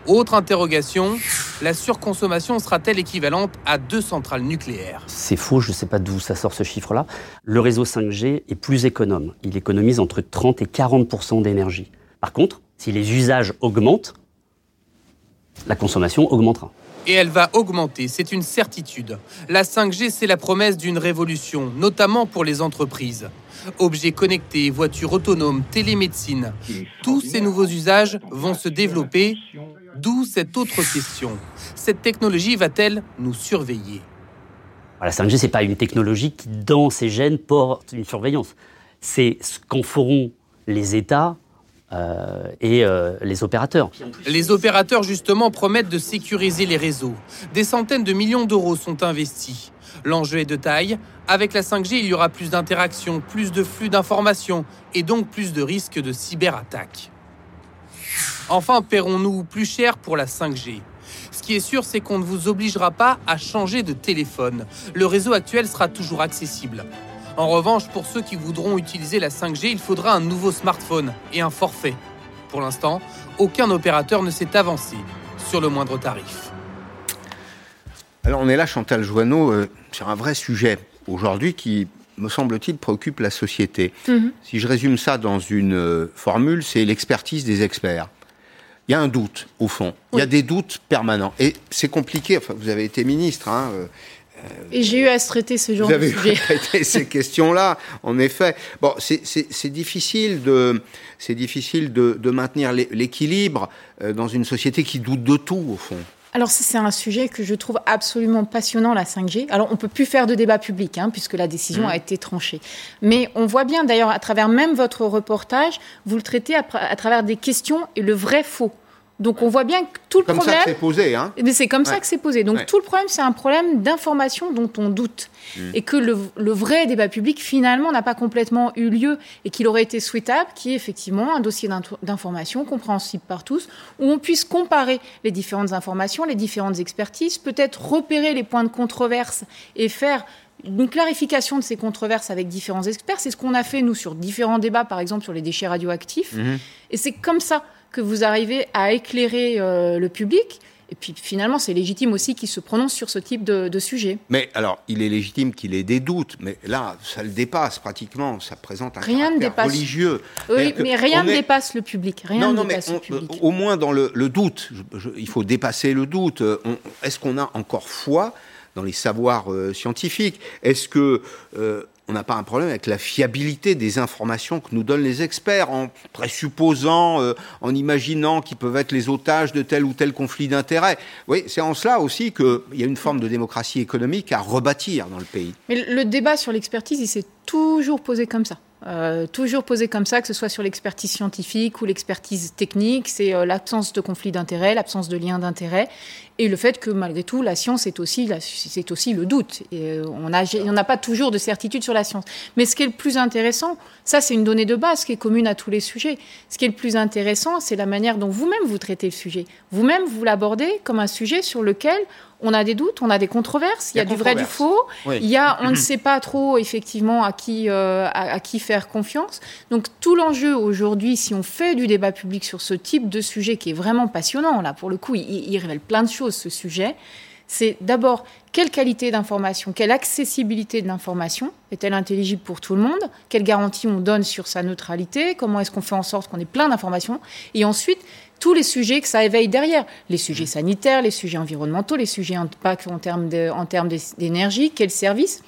Autre interrogation, la surconsommation sera-t-elle équivalente à deux centrales nucléaires? C'est faux, je ne sais pas d'où ça sort ce chiffre-là. Le réseau 5G est plus économe. Il économise entre 30 et 40% d'énergie. Par contre, si les usages augmentent, la consommation augmentera. Et elle va augmenter, c'est une certitude. La 5G, c'est la promesse d'une révolution, notamment pour les entreprises. Objets connectés, voitures autonomes, télémédecine, tous ces nouveaux usages vont se développer, d'où cette autre question. Cette technologie va-t-elle nous surveiller? La 5G, ce n'est pas une technologie qui, dans ses gènes, porte une surveillance. C'est ce qu'en feront les États euh, et euh, les opérateurs. Les opérateurs, justement, promettent de sécuriser les réseaux. Des centaines de millions d'euros sont investis. L'enjeu est de taille. Avec la 5G, il y aura plus d'interactions, plus de flux d'informations et donc plus de risques de cyberattaque. Enfin, paierons-nous plus cher pour la 5G ce qui est sûr, c'est qu'on ne vous obligera pas à changer de téléphone. Le réseau actuel sera toujours accessible. En revanche, pour ceux qui voudront utiliser la 5G, il faudra un nouveau smartphone et un forfait. Pour l'instant, aucun opérateur ne s'est avancé sur le moindre tarif. Alors on est là, Chantal Joanneau, euh, sur un vrai sujet aujourd'hui qui, me semble-t-il, préoccupe la société. Mhm. Si je résume ça dans une euh, formule, c'est l'expertise des experts. Il y a un doute, au fond. Il y a des doutes permanents. Et c'est compliqué. Enfin, vous avez été ministre. Hein, euh, et j'ai eu à se traiter ce genre Vous avez de sujet. traité ces questions-là, en effet. Bon, c'est difficile de, c'est difficile de, de maintenir l'équilibre euh, dans une société qui doute de tout, au fond. Alors c'est un sujet que je trouve absolument passionnant, la 5G. Alors on peut plus faire de débat public, hein, puisque la décision Mmh. a été tranchée. Mais on voit bien, d'ailleurs, à travers même votre reportage, vous le traitez à, à travers des questions et le vrai faux. Donc on voit bien que tout le Comme problème. ça que c'est posé, hein Mais c'est comme ça que c'est posé. Donc Ouais. tout le problème, c'est un problème d'information dont on doute. Mm. Et que le, le vrai débat public, finalement, n'a pas complètement eu lieu et qu'il aurait été souhaitable qu'il y ait effectivement un dossier d'information compréhensible par tous, où on puisse comparer les différentes informations, les différentes expertises, peut-être repérer les points de controverse et faire une clarification de ces controverses avec différents experts. C'est ce qu'on a fait, nous, sur différents débats, par exemple sur les déchets radioactifs. Mhm. Et c'est comme ça que vous arrivez à éclairer euh, le public. Et puis finalement, c'est légitime aussi qu'il se prononce sur ce type de, de sujet. Mais alors, il est légitime qu'il ait des doutes, mais là, ça le dépasse pratiquement. Ça présente un Rien caractère dépasse. religieux. Oui, mais rien ne est- dépasse le public. Rien non, ne mais dépasse on- le public. euh, au moins dans le, le doute, je- je- il faut dépasser le doute. Euh, Est-ce qu'on a encore foi dans les savoirs euh, scientifiques? Est-ce que euh, on n'a pas un problème avec la fiabilité des informations que nous donnent les experts, en présupposant, euh, en imaginant qu'ils peuvent être les otages de tel ou tel conflit d'intérêts Oui, c'est en cela aussi qu'il y a une forme de démocratie économique à rebâtir dans le pays. Mais le débat sur l'expertise, il s'est toujours posé comme ça. Euh, toujours posé comme ça, que ce soit sur l'expertise scientifique ou l'expertise technique, c'est euh, l'absence de conflit d'intérêt, l'absence de lien d'intérêt, et le fait que malgré tout, la science est aussi, c'est aussi le doute. Et, euh, on n'a pas toujours de certitude sur la science. Mais ce qui est le plus intéressant, ça c'est une donnée de base qui est commune à tous les sujets. Ce qui est le plus intéressant, c'est la manière dont vous-même vous traitez le sujet. Vous-même, vous l'abordez comme un sujet sur lequel on a des doutes, on a des controverses, il y a, du vrai, du faux, Oui. il y a, on ne sait pas trop effectivement à qui, euh, à, à qui faire confiance. Donc tout l'enjeu aujourd'hui, si on fait du débat public sur ce type de sujet qui est vraiment passionnant, là pour le coup, il, il révèle plein de choses ce sujet, c'est d'abord quelle qualité d'information, quelle accessibilité de l'information est-elle intelligible pour tout le monde, quelle garantie on donne sur sa neutralité, comment est-ce qu'on fait en sorte qu'on ait plein d'informations, et ensuite tous les sujets que ça éveille derrière, les sujets sanitaires, les sujets environnementaux, les sujets en, pas en termes de- en termes d'é- d'énergie, quel service,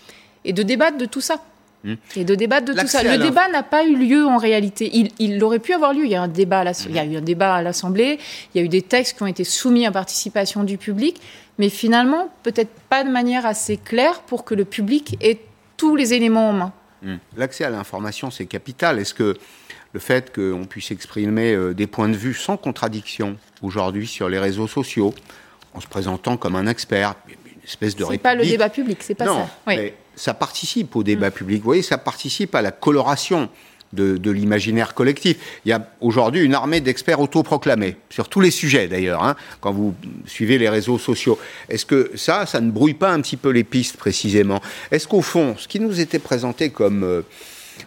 et de débattre de tout ça. Hmm. Et de débattre de tout ça. Le débat n'a pas eu lieu en réalité. Il, il aurait pu avoir lieu. Il y a un débat, à il y a eu un débat à l'Assemblée. Il y a eu des textes qui ont été soumis à participation du public, mais finalement peut-être pas de manière assez claire pour que le public ait tous les éléments en main. Hmm. L'accès à l'information, c'est capital. Est-ce que le fait qu'on puisse exprimer euh, des points de vue sans contradiction aujourd'hui sur les réseaux sociaux, en se présentant comme un expert, une espèce de C'est pas le république- débat public, c'est pas non, ça. Oui. mais ça participe au débat public. Vous voyez, ça participe à la coloration de, de l'imaginaire collectif. Il y a aujourd'hui une armée d'experts autoproclamés, sur tous les sujets d'ailleurs, hein, quand vous suivez les réseaux sociaux. Est-ce que ça, ça ne brouille pas un petit peu les pistes précisément? Est-ce qu'au fond, ce qui nous était présenté comme, euh,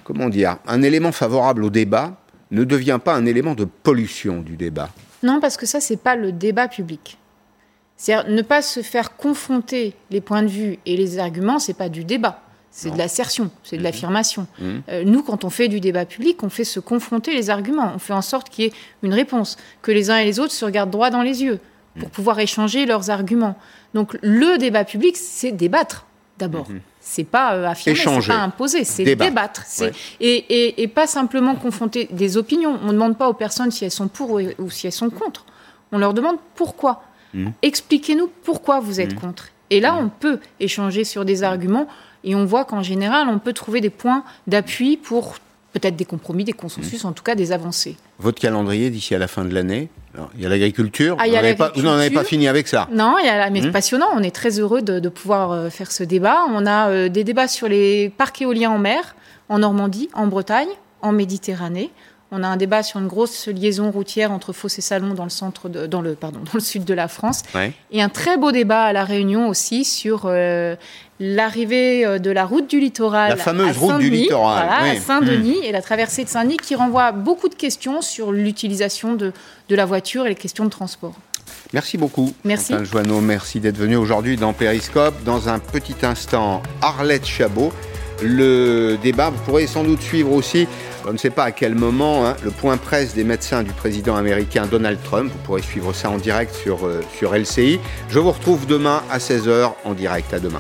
comment dire, un élément favorable au débat ne devient pas un élément de pollution du débat Non, parce que ça, c'est pas le débat public. C'est-à-dire ne pas se faire confronter les points de vue et les arguments, c'est pas du débat. C'est de l'assertion, c'est de l'affirmation. Mhm. Euh, nous, quand on fait du débat public, on fait se confronter les arguments. On fait en sorte qu'il y ait une réponse, que les uns et les autres se regardent droit dans les yeux pour pouvoir échanger leurs arguments. Donc le débat public, c'est débattre d'abord. C'est pas euh, affirmer, c'est pas imposer, c'est Débattre. débattre. C'est- Ouais. et, et- et pas simplement confronter des opinions. On ne demande pas aux personnes si elles sont pour ou, ou si elles sont contre. On leur demande pourquoi. Mhm. Expliquez-nous pourquoi vous êtes Mhm. contre. Et là, on peut échanger sur des arguments et on voit qu'en général, on peut trouver des points d'appui pour peut-être des compromis, des consensus, en tout cas des avancées. Votre calendrier d'ici à la fin de l'année Il y a l'agriculture. Ah, vous n'en avez pas- fini avec ça Non, il y a la- mais c'est Mhm. passionnant. On est très heureux de, de pouvoir euh, faire ce débat. On a euh, des débats sur les parcs éoliens en mer, en Normandie, en Bretagne, en Méditerranée. On a un débat sur une grosse liaison routière entre Fos et Salon dans le centre, de- dans le pardon, dans le sud de la France. Ouais. Et un très beau débat à la Réunion aussi sur euh, l'arrivée euh, de la route du littoral. La fameuse à route du Saint-Denis, littoral, Voilà, oui. à Saint-Denis et la traversée de Saint-Denis qui renvoie à beaucoup de questions sur l'utilisation de, de la voiture et les questions de transport. Merci beaucoup. Merci. Joanneau, merci d'être venu aujourd'hui dans Périscope. Dans un petit instant, Arlette Chabot. Le débat, vous pourrez sans doute suivre aussi, on ne sait pas à quel moment, hein, le point presse des médecins du président américain Donald Trump. Vous pourrez suivre ça en direct sur, euh, sur LCI. Je vous retrouve demain à 16h en direct. À demain.